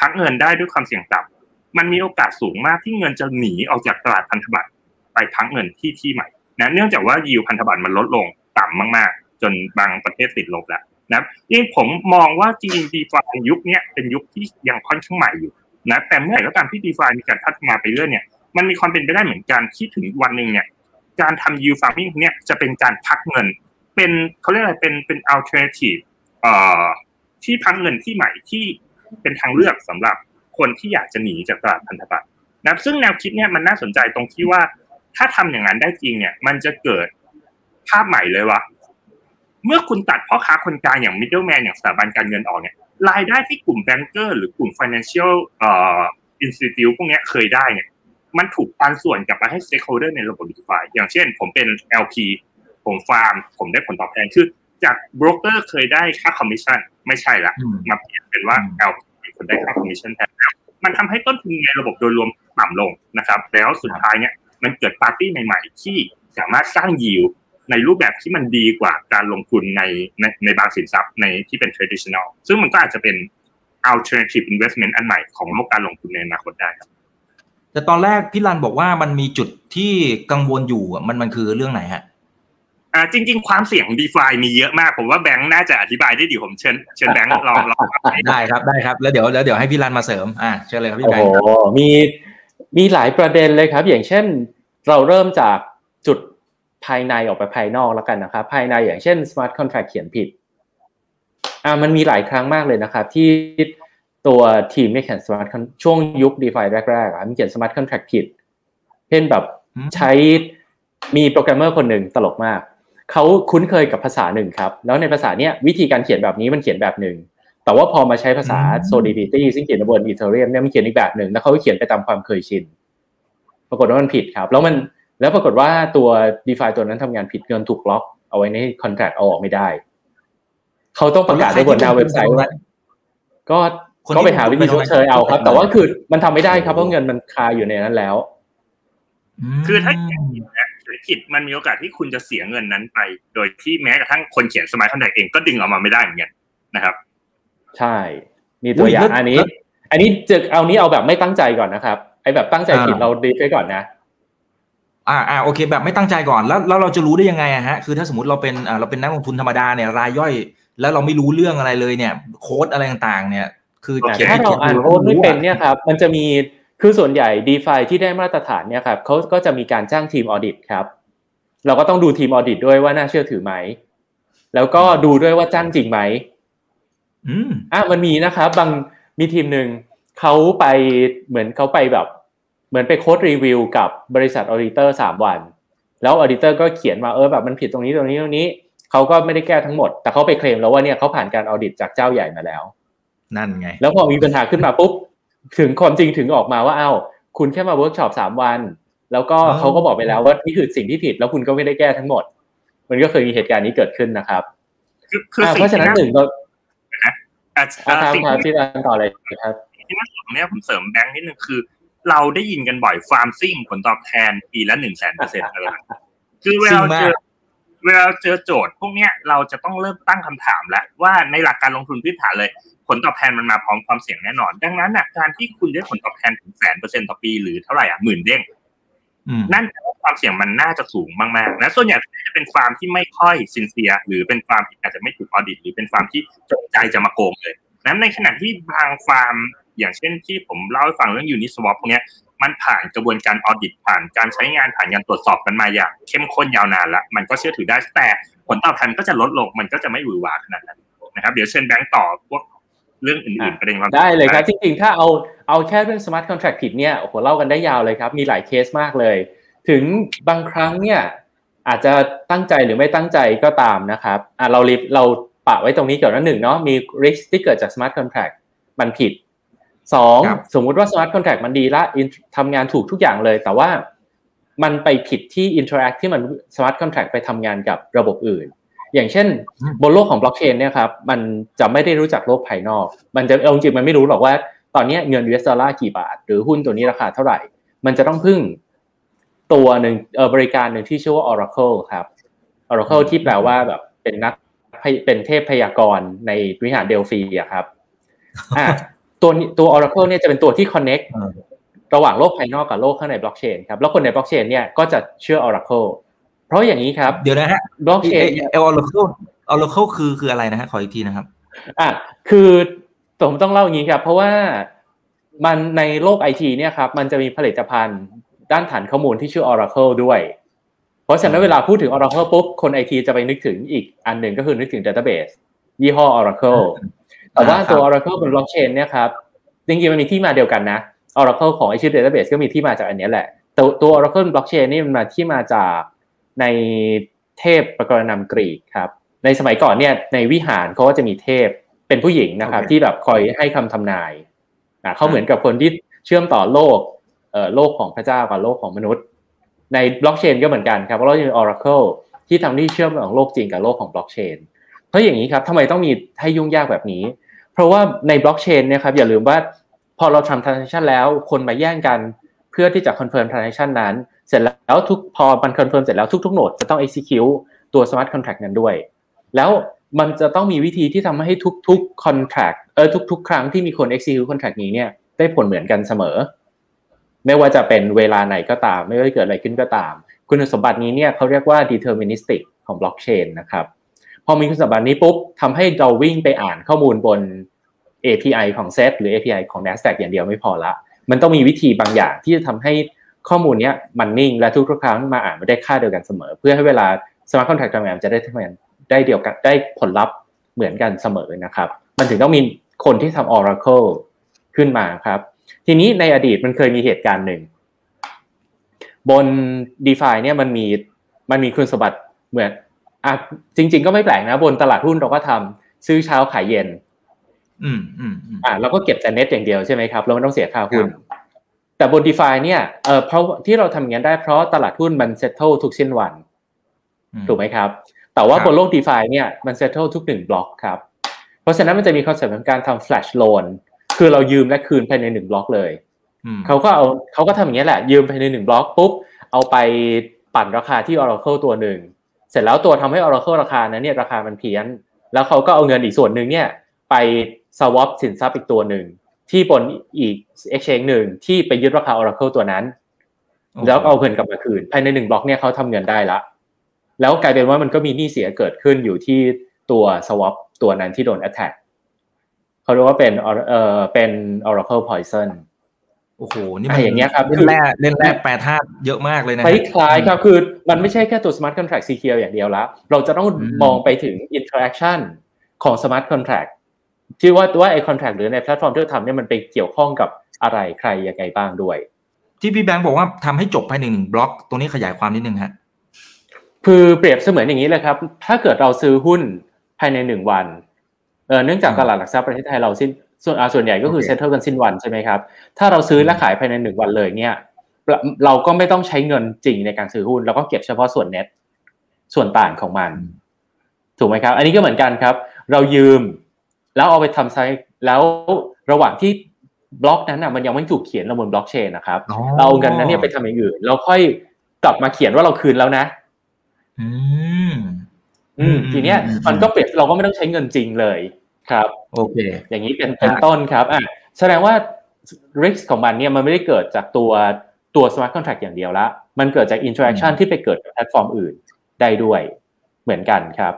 พักเงินได้ด้วยความเสี่ยงต่ำ มันมีโอกาสสูงมากที่เงินจะหนีออกจากตลาดพันธบัตรไปพักเงินที่ที่ใหม่นะเนื่องจากว่ายิวพันธบัตรมันลดลงต่ำมากๆ จนบางประเทศติดลบแล้วนะยิ่งผมมองว่าจริงดีฟายุคนี้เป็นยุคที่ยังค่อนข้างใหม่อยู่นะแต่เมื่อไหร่ก็ตามที่ DeFi มีการพัฒนาไปเรื่อยเนี่ยมันมีความเป็นไปได้เหมือนกันที่ถึงวันหนึ่งเนี่ยการทำ yield farming เนี่ยจะเป็นการพักเงิน เป็นเขาเรียกอะไรเป็นเป็น alternative เอ่อที่พักเงินที่ใหม่ที่เป็นทางเลือกสำหรับ คนที่อยากจะหนีจากตลาดพันธบัตรนะซึ่งแนวคิดเนี่ยมันน่าสนใจตรงที่ว่าถ้าทำอย่างนั้นได้จริงเนี่ย มันจะเกิดภาพใหม่เลยว่าเมื่อคุณตัดพ่อค้าคนกลางอย่าง middleman อย่างสถาบันการเงินออกเนี่ยรายได้ที่กลุ่ม banker หรือกลุ่ม financial เอ่อ institute พวกนี้เคยได้เนี่ยมันถูกปันส่วนกลับมาให้ stakeholder ในระบบ DeFi อย่างเช่น ผมเป็น LP ผมฟาร์ม ผมได้ผลตอบแทนคือจากโบรกเกอร์เคยได้ค่าคอมมิชชั่นไม่ใช่ละมาเปลี่ยนเป็นว่า LP คนได้ค่าคอมมิชชั่นแทนมันทำให้ต้นทุนในระบบโดยรวมต่ำลงนะครับ แล้วสุดท้ายเนี่ยมันเกิดปาร์ตี้ใหม่ๆ ที่สามารถสร้างยิวในรูปแบบที่มันดีกว่าการลงทุนในในในบางสินทรัพย์ในที่เป็น traditional ซึ่งมันก็อาจจะเป็น alternative investment อันใหม่ของโลกการลงทุนในอนาคตได้ครับ แต่ตอนแรกพี่รันบอกว่ามันมีจุดที่กังวลอยู่มันมันคือเรื่องไหนฮะ อ่าจริง ๆ ความเสี่ยงของ d e f ามีเยอะมาก ผมว่าแบงค์น่าจะอธิบายได้ดีผมเชิญเชิญแบงค์ลองลองได้ครับได้ครับ แล้วเดี๋ยวแล้วเดี๋ยวให้พี่รันมาเสริมอ่าเชิญเลยครับพี่แบงค์โอ้มีมีหลายประเด็นเลยครับ อย่างเช่น เราเริ่มจากจุดภายในออกไปภายนอกแล้วกันนะครับ ภายในอย่างเช่น smart contract เขียนผิดอ่ามันมีหลายครั้งมากเลยนะครับ ที่ตัวทีมไม่เขียน smart ช่วงยุค DeFi แรกๆอะมันเขียน smart contract ผิดเช่นแบบใช้มีโปรแกรมเมอร์คนหนึ่งตลกมาก เขาคุ้นเคยกับภาษาหนึ่งครับ แล้วในภาษาเนี้ยวิธีการเขียนแบบนี้มันเขียนแบบหนึ่ง แต่ว่าพอมาใช้ภาษา Solidity ซึ่งเขียนบน Ethereum เนี่ยมันเขียนอีกแบบหนึ่ง แล้วเขาเขียนไปตามความเคยชิน ปรากฏว่ามันผิดครับ แล้วมัน แล้วปรากฏว่าตัว d e f าตัวนั้นทำงานผิดเงินถูกล็อก เอาไว้ในคอนแทคเอาออกไม่ได้ เขาต้องประกาศในบนหน้าเว็บไซต์ว่าก็ก็ไปหาวิธีชดเชยเอาครับ แต่ว่าคือมันทำไม่ได้ครับเพราะเงินมันคาอยู่ในนั้นแล้ว คือถ้าเขียน ผิดมันมีโอกาสที่คุณจะเสียเงินนั้นไป โดยที่แม้กระทั่งคนเขียนสมัยคอนแทคเองก็ดึงออกมาไม่ได้เหมือนกันนะครับ ใช่ มีตัวอย่างอันนี้ อันนี้จะเอานี้เอาแบบไม่ตั้งใจก่อนนะครับไอ้แบบตั้งใจผิดเราดีไปก่อนนะอ่าอ่าโอเค แบบไม่ตั้งใจก่อนแล้วแล้วเราจะรู้ได้ยังไงอะฮะคือถ้าสมมติเราเป็นอ่าเราเป็นนักลงทุนธรรมดาเนี่ยรายย่อย แล้วเราไม่รู้เรื่องอะไรเลยเนี่ย โค้ดอะไรต่างๆ เนี่ย คือถ้าเราอ่านโค้ดไม่เป็นเนี่ยครับมันจะมี คือส่วนใหญ่ d e f าที่ได้มาตรฐานเนี่ยครับเขาก็จะมีการจ้างทีมออดิตครับ เราก็ต้องดูทีมออดิตด้วยว่าน่าเชื่อถือไหม แล้วก็ดูด้วยว่าจ้างจริงไหมอืมอะมันมีนะครับบางมีทีมหนึ่งเขาไปเหมือนเขาไปแบบ เหมือนไป code review กับบริษัท auditor สามวัน แล้ว auditor ก็เขียนมาเออแบบมันผิดตรงนี้ตรงนี้ตรงนี้เขาก็ไม่ได้แก้ทั้งหมด แต่เขาไปเคลมแล้วว่าเนี่ยเขาผ่านการ audit จากเจ้าใหญ่มาแล้ว นั่นไง แล้วพอมีปัญหาขึ้นมาปุ๊บ ถึงความจริงถึงออกมาว่าเอ้าคุณแค่มาเวิร์กช็อปสามวัน แล้วก็อ๋อเขาก็บอกไปแล้วว่านี่คือสิ่งที่ผิดแล้วคุณก็ไม่ได้แก้ทั้งหมด มันก็เคยมีเหตุการณ์นี้เกิดขึ้นนะครับคือคืออ่าสิ่เพราะฉะนั้นหนึ่งเราอะอะอาคารสิ่งครับที่ที่รันต่อเลยครับที่น่าสนเนี่ยผมเสริมแบงค์นิดนึงคือ เราได้ยินกันบ่อยฟาร์มซิ่งผลตอบแทนปีละหนึ่งแสนเปอร์เซ็นต์อะไรแบบนี้คือเวลาเราเจอเวลาเราเจอโจทย์พวกเนี้ยเราจะต้องเริ่มตั้งคำถามแล้วว่าในหลักการลงทุนพื้นฐานเลย ผลตอบแทนมันมาพร้อมความเสี่ยงแน่นอน ดังนั้นน่ะการที่คุณได้ผลตอบแทนถึงแสนเปอร์เซ็นต์ต่อปีหรือเท่าไหร่อะหมื่นเด้งอืมนั่นแปลว่าความเสี่ยงมันน่าจะสูงมากๆนะส่วนใหญ่จะเป็นฟาร์มที่ไม่ค่อย sincere หรือเป็นฟาร์มที่อาจจะไม่ถูก audit หรือเป็นฟาร์มที่จงใจจะมาโกงเลยนั้นในขณะที่บางฟาร์มอย่างเช่นที่ผมเล่าให้ฟังเรื่อง Uniswap พวกเนี้ยมันผ่านกระบวนการ audit ผ่านการใช้งานผ่านการตรวจสอบกันมาอย่างเข้มข้นยาวนานแล้วมันก็เชื่อถือได้แต่ผลตอบแทนก็จะลดลงมันก็จะไม่หวือหวาขนาดนั้นนะครับเดี๋ยวเชิญแบงค์ต่อพวก เรื่องอื่นๆประเด็นความได้เลยครับ จริงๆ ถ้าเอาเอาแค่เรื่อง smart contract ผิดเนี่ยโอ้โหเล่ากันได้ยาวเลยครับ มีหลายเคสมากเลย ถึงบางครั้งเนี่ยอาจจะตั้งใจหรือไม่ตั้งใจก็ตามนะครับอะเราลิเราปะไว้ตรงนี้ก่อนนะหนึ่งเนาะมี risk ที่เกิดจาก smart contract มันผิดสองครับสมมุติว่า smart contract มันดีละ in- ทำงานถูกทุกอย่างเลย แต่ว่ามันไปผิดที่ interact ที่มัน smart contract ไปทำงานกับระบบอื่น อย่างเช่นอืมบนโลกของบล็อกเชนเนี่ยครับมันจะไม่ได้รู้จักโลกภายนอก มันจะเอาจริงๆมันไม่รู้หรอกว่า ตอนเนี้ยเงิน US ดอลลาร์กี่บาท หรือหุ้นตัวนี้ราคาเท่าไหร่ มันจะต้องพึ่งตัวหนึ่งเออบริการหนึ่งที่ชื่อว่า Oracle ครับ Oracle ที่แปลว่าแบบเป็นนักพยเป็นเทพพยากรณ์ในวิหารเดลฟีอะครับอะตัวนี้ตัว Oracle เนี่ยจะเป็นตัวที่ connect เออระหว่างโลกภายนอกกับโลกข้างในบล็อกเชนครับแล้วคนในบล็อกเชนเนี่ยก็จะเชื่อ Oracle เพราะอย่างนี้ครับ เดี๋ยวนะฮะบล็อกเชนเอ่อ Oracle Oracle คือคืออะไรนะฮะขออีกทีนะครับอะคือผมต้องเล่าอย่างนี้ครับเพราะว่ามันในโลกไอทีเนี่ยครับมันจะมีผลิตภัณฑ์ด้านฐานข้อมูลที่ชื่อ Oracle ด้วย เพราะฉะนั้นเวลาพูดถึง Oracle ปุ๊บคนไอทีจะไปนึกถึงอีกอันหนึ่งก็คือนึกถึง Database ยี่ห้อ Oracle แต่ว่าอ่าครับตัว Oracle บนบล็อกเชนเนี่ยครับจริงๆมันมีที่มาเดียวกันนะ Oracle ของไอ้ชื่อ Database ก็มีที่มาจากอันเนี้ยแหละแต่ตัว Oracle Blockchain นี่มันมาที่มาจาก ในเทพประกรณำกรีกครับ ในสมัยก่อนเนี่ยในวิหารเขาก็จะมีเทพเป็นผู้หญิงนะครับโอเคที่แบบคอยให้คำทำนายนะเขาเหมือนกับคนที่เชื่อมต่อโลกเอ่อโลกของพระเจ้ากับโลกของมนุษย์ ในบล็อกเชนก็เหมือนกันครับเพราะเราจะมี Oracle ที่ทำที่เชื่อมระหว่างโลกจริงกับโลกของบล็อกเชนเพราะอย่างนี้ครับทำไมต้องมีให้ยุ่งยากแบบนี้ เพราะว่าในบล็อกเชนเนี่ยครับอย่าลืมว่าพอเราทำ transaction แล้วคนมาแย่งกันเพื่อที่จะ confirm transaction นั้น เสร็จแล้วทุกพอมัน confirm เสร็จแล้วทุกๆโหนดจะต้อง execute ตัว smart contract นั้นด้วย แล้วมันจะต้องมีวิธีที่ทำให้ทุกๆ contract เออทุก ๆ ครั้งที่มีคน execute contract นี้เนี่ยได้ผลเหมือนกันเสมอ ไม่ว่าจะเป็นเวลาไหนก็ตาม ไม่ว่าจะเกิดอะไรขึ้นก็ตาม คุณสมบัตินี้เนี่ยเขาเรียกว่า deterministic ของ blockchain นะครับพอมีคุณสมบัตินี้ปุ๊บทำให้เราวิ่งไปอ่านข้อมูลบน API ของ Set หรือ API ของ NASDAQ อย่างเดียวไม่พอละ มันต้องมีวิธีบางอย่างที่จะทำให้ ข้อมูลเนี้ยมันนิ่งและทุกๆครั้งมาอ่านไม่ได้ค่าเดียวกันเสมอ เพื่อให้เวลา smart contract ทำงานจะได้ทำงานได้เดียวกันได้ผลลัพธ์เหมือนกันเสมอนะครับ มันถึงต้องมีคนที่ทำ Oracle ขึ้นมาครับ ทีนี้ในอดีตมันเคยมีเหตุการณ์หนึ่ง บน d e f i เนี่ยมันมีมันมีคุณสมบัติเหมือนอะจริง ๆ ก็ไม่แปลกนะ บนตลาดหุ้นเราก็ทำซื้อเช้าขายเย็น อืมอืมอืมอ่าเราก็เก็บแต่เน็ตอย่างเดียวใช่ไหมครับเราไม่ต้องเสียค่าหุ้น แต่บน d e f i เนี่ยเออเพราะที่เราทำอย่างนั้นได้เพราะตลาดหุ้นมัน settle ทุกสิ้นวันอืมถูกไหมครับ แต่ว่าครับบนโลก d e f i เนี่ยมัน settle ทุกหนึ่งบล็อกครับ เพราะฉะนั้นมันจะมีคอนเซ็ปต์ของการทำ flash loan คือเรายืมและคืนภายในหนึ่งบล็อกเลยอืมเขาก็เอาเขาก็ทำอย่างเนี้ยแหละ ยืมภายในหนึ่งบล็อกปุ๊บเอาไปปั่นราคาที่ Oracle ตัวหนึ่งเสร็จแล้วตัวทำให้ Oracle ราคานั้นเนี่ยราคามันเพี้ยน แล้วเขาก็เอาเงินอีกส่วนหนึ่งเนี่ยไป swap สินทรัพย์อีกตัวหนึ่ง ที่บนอีก exchange หนึ่งที่ไปยึดราคา Oracle ตัวนั้น แล้วเอาเงินกลับมาคืน ภายในหนึ่งบล็อกเนี่ยเขาทำเงินได้ละ แล้วกลายเป็นว่ามันก็มีหนี้เสียเกิดขึ้นอยู่ที่ตัว swap ตัวนั้นที่โดน attack เขาเรียกว่าเป็นเอ่อเป็น Oracle poison โอ้โห นี่อะมันอย่างเงี้ยครับเล่นแร่เล่นแร่แปรธาตุเยอะมากเลยนะคฮะล้ายๆครับ คือมันไม่ใช่แค่ตัว smart contract secure อย่างเดียวละ เราจะต้องอืมมองไปถึง interaction ของ smart contract ที่ว่าว่าไอ้ contract หรือในแพลตฟอร์มที่เราทำเนี่ยมันไปเกี่ยวข้องกับอะไรใครยังไงบ้างด้วย ที่พี่แบงค์บอกว่าทำให้จบภายในหนึ่งบล็อกตรงนี้ขยายความนิดนึงฮะคือเปรียบเสมือนอย่างนี้เลยครับ ถ้าเกิดเราซื้อหุ้นภายในหนึ่งวันเออเนื่องจากตลาดหลักทรัพย์ประเทศไทยเราสิ้นส่วนส่วนใหญ่ก็คือ settle กันสิ้นวันใช่ไหมครับถ้าเราซื้อและขายภายในหนึ่งวันเลยเนี่ยเราก็ไม่ต้องใช้เงินจริงในการซื้อหุ้นเราก็เก็บเฉพาะส่วนเน็ตส่วนต่างของมัน ถูกไหมครับ อันนี้ก็เหมือนกันครับ เรายืม แล้วเอาไปทำไซต์แล้วระหว่างที่บล็อกนั้นอะมันยังไม่ถูกเขียนลงบนบล็อกเชนนะครับ เราเอาเงินนั้นเนี่ยไปทำอย่างอื่นเราค่อยกลับมาเขียนว่าเราคืนแล้วนะ อืม อืม ทีเนี้ยมันก็เปรียบเราก็ไม่ต้องใช้เงินจริงเลยครับ โอเค อย่างนี้เป็นเป็นต้นครับอะแสดงว่า risk ของมันเนี่ยมันไม่ได้เกิดจากตัวตัว smart contract อย่างเดียวละ มันเกิดจาก interaction ที่ไปเกิดกับแพลตฟอร์มอื่นได้ด้วยเหมือนกันครับ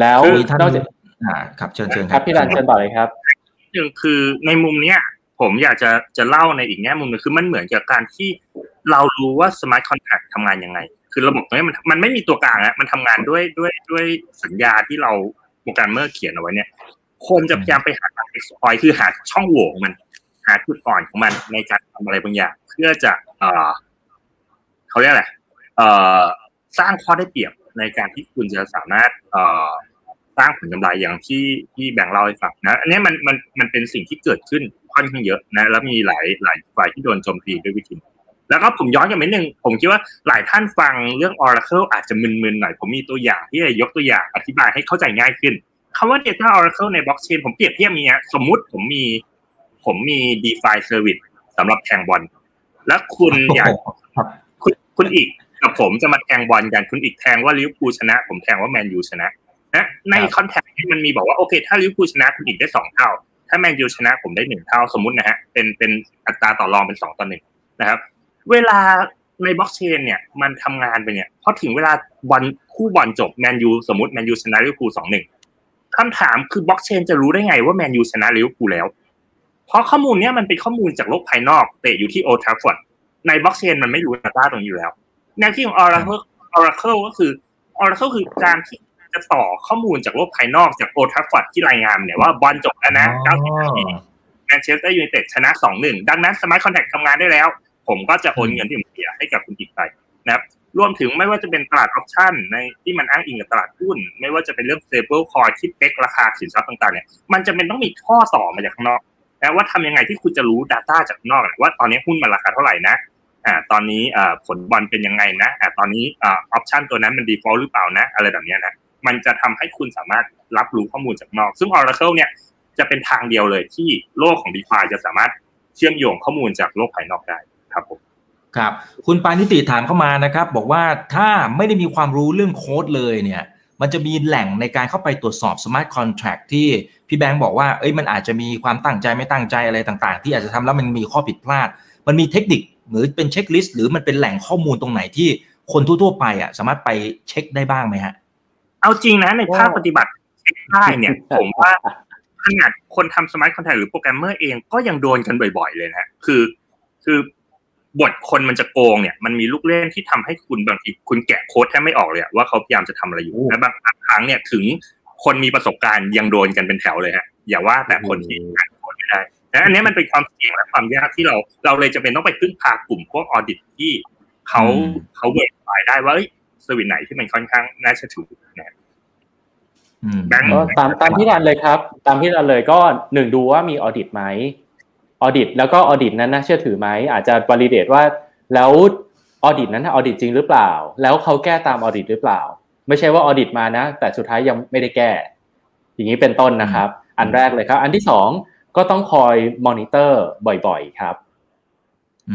แล้วมีท่านนอกจาก อ่าครับเชิญเชิญครับพี่รันเชิญต่อเลยครับหนึ่งคือในมุมเนี้ยผมอยากจะจะเล่าในอีกแง่มุมหนึงคือมันเหมือนกับการที่เรารู้ว่า smart contract ทำงานยังไง คือระบบตรงนี้มันมันไม่มีตัวกลางนะมันทำงานด้วยด้วยด้วยสัญญาที่เราโปรแกรมเมอร์เขียนเอาไว้เนี่ย คนจะพยายามไปหา exploit คือหาช่องโหว่ของมัน หาจุดอ่อนของมันในการทำอะไรบางอย่าง เพื่อจะเอ่อเขาเรียกอะไรเอ่อสร้างข้อได้เปรียบในการที่คุณจะสามารถเอ่อ สร้างผลกำไรอย่างที่ที่แบงค์เล่าให้ฟังนะอันนี้มันมันมันเป็นสิ่งที่เกิดขึ้นค่อนข้างเยอะนะแล้วมีหลายหลายฝ่ายที่โดนโจมตีด้วยวิธีนี้แล้วก็ผมย้อนกลับไปนิดนึงผมคิดว่าหลายท่านฟังเรื่อง Oracle อาจจะมึนๆหน่อยผมมีตัวอย่างที่จะยกตัวอย่างอธิบายให้เข้าใจง่ายขึ้นคำว่า Data Oracle ในบล็อกเชนผมเปรียบเทียบอย่างเงี้ยสมมุติผมมีผมมี DeFi Service สำหรับแทงบอลแล้วคุณอยากครับคุณคุณอีกกับผมจะมาแทงบอลกันคุณอีกแทงว่าลิเวอร์พูลชนะ ผมแทงว่าแมนยูชนะ นะใน contract ที่มันมีบอกว่าโอเค ถ้าลิเวอร์พูลชนะคุณอิกได้สองเท่า ถ้าแมนยูชนะผมได้หนึ่งเท่าสมมุตินะฮะเป็นเป็นอัตราต่อรองเป็นสองต่อหนึ่งนะครับ เวลาในบล็อกเชนเนี่ยมันทำงานไปเนี่ยพอถึงเวลาบอลคู่บอลจบแมนยูสมมติแมนยูชนะลิเวอร์พูลสองหนึ่งคำถามคือบล็อกเชนจะรู้ได้ไงว่าแมนยูชนะลิเวอร์พูลแล้ว เพราะข้อมูลเนี้ยมันเป็นข้อมูลจากโลกภายนอกเตะอยู่ที่ Old Trafford ในบล็อกเชนมันไม่รู้ data ตรงนี้อยู่แล้วแนวคิดของ Oracle Oracle ก็คือ Oracle คือการที่ จะต่อข้อมูลจากโลกภายนอกจาก Old Trafford ที่รายงานเนี่ยว่าบอลจบแล้วนะ90นาทีแมนเชสเตอร์ยูไนเต็ดชนะ 2-1 ดังนั้น smart contract ทำงานได้แล้ว ผมก็จะโอนเงินที่ผมเสียให้กับคุณอิกไปนะครับรวมถึงไม่ว่าจะเป็นตลาดออปชั่นในที่มันอ้างอิงกับตลาดหุ้น ไม่ว่าจะเป็นเรื่อง stable coin ที่ peg ราคาสินทรัพย์ต่างๆเนี่ยมันจะเป็นต้องมีข้อต่อมาจากข้างนอกนะว่าทำยังไงที่คุณจะรู้ data จากข้างนอกว่าตอนนี้หุ้นมันราคาเท่าไหร่นะอ่าตอนนี้อ่าผลบอลเป็นยังไงนะอ่าตอนนี้อ่าออปชันตัวนั้นมัน default หรือเปล่านะ อะไรแบบเนี้ยนะ มันจะทำให้คุณสามารถรับรู้ข้อมูลจากนอก ซึ่ง Oracle เนี่ยจะเป็นทางเดียวเลยที่โลกของ DeFi จะสามารถเชื่อมโยงข้อมูลจากโลกภายนอกได้ครับผมครับคุณปานิติถามเข้ามานะครับ บอกว่าถ้าไม่ได้มีความรู้เรื่องโค้ดเลยเนี่ย มันจะมีแหล่งในการเข้าไปตรวจสอบ smart contract ที่พี่แบงค์บอกว่าเอ้ยมันอาจจะมีความตั้งใจไม่ตั้งใจอะไรต่าง ๆ ที่อาจจะทำแล้วมันมีข้อผิดพลาด มันมีเทคนิคหรือเป็น checklist หรือมันเป็นแหล่งข้อมูลตรงไหนที่คนทั่วๆไปอะสามารถไปเช็คได้บ้างไหมฮะ เอาจริงนะในภาคปฏิบัติเช็คได้เนี่ย ผมว่าขนาดคนทำ smart contract หรือโปรแกรมเมอร์เองก็ยังโดนกันบ่อย ๆ เลยนะคือ คือบทคนมันจะโกงเนี่ย มันมีลูกเล่นที่ทำให้คุณบางทีคุณแกะโค้ดแทบไม่ออกเลยว่าเขาพยายามจะทำอะไรอยู่และบางครั้งเนี่ยถึงคนมีประสบการณ์ยังโดนกันเป็นแถวเลยฮะอย่าว่าแต่คนที่อ่านโค้ดไม่ได้นะอันนี้มันเป็นความเสี่ยงและความยากที่เรา เราเลยจะเป็นต้องไปพึ่งพากลุ่มพวก audit ที่เขาเขา verify ได้ว่า สวิตไหนที่มันค่อนข้างน่าเชื่อถือนะแบงค์ก็ตามตามที่รันเลยครับ ตามที่รันเลยก็หนึ่งดูว่ามี audit ไหม audit แล้วก็ audit นั้นน่าเชื่อถือไหมอาจจะ validate ว่าแล้ว audit นั้น audit จริงหรือเปล่า แล้วเขาแก้ตาม audit หรือเปล่า ไม่ใช่ว่า audit มานะ แต่สุดท้ายยังไม่ได้แก้ อย่างนี้เป็นต้นนะครับ อันแรกเลยครับ อันที่สองก็ต้องคอยมอนิเตอร์บ่อยๆครับ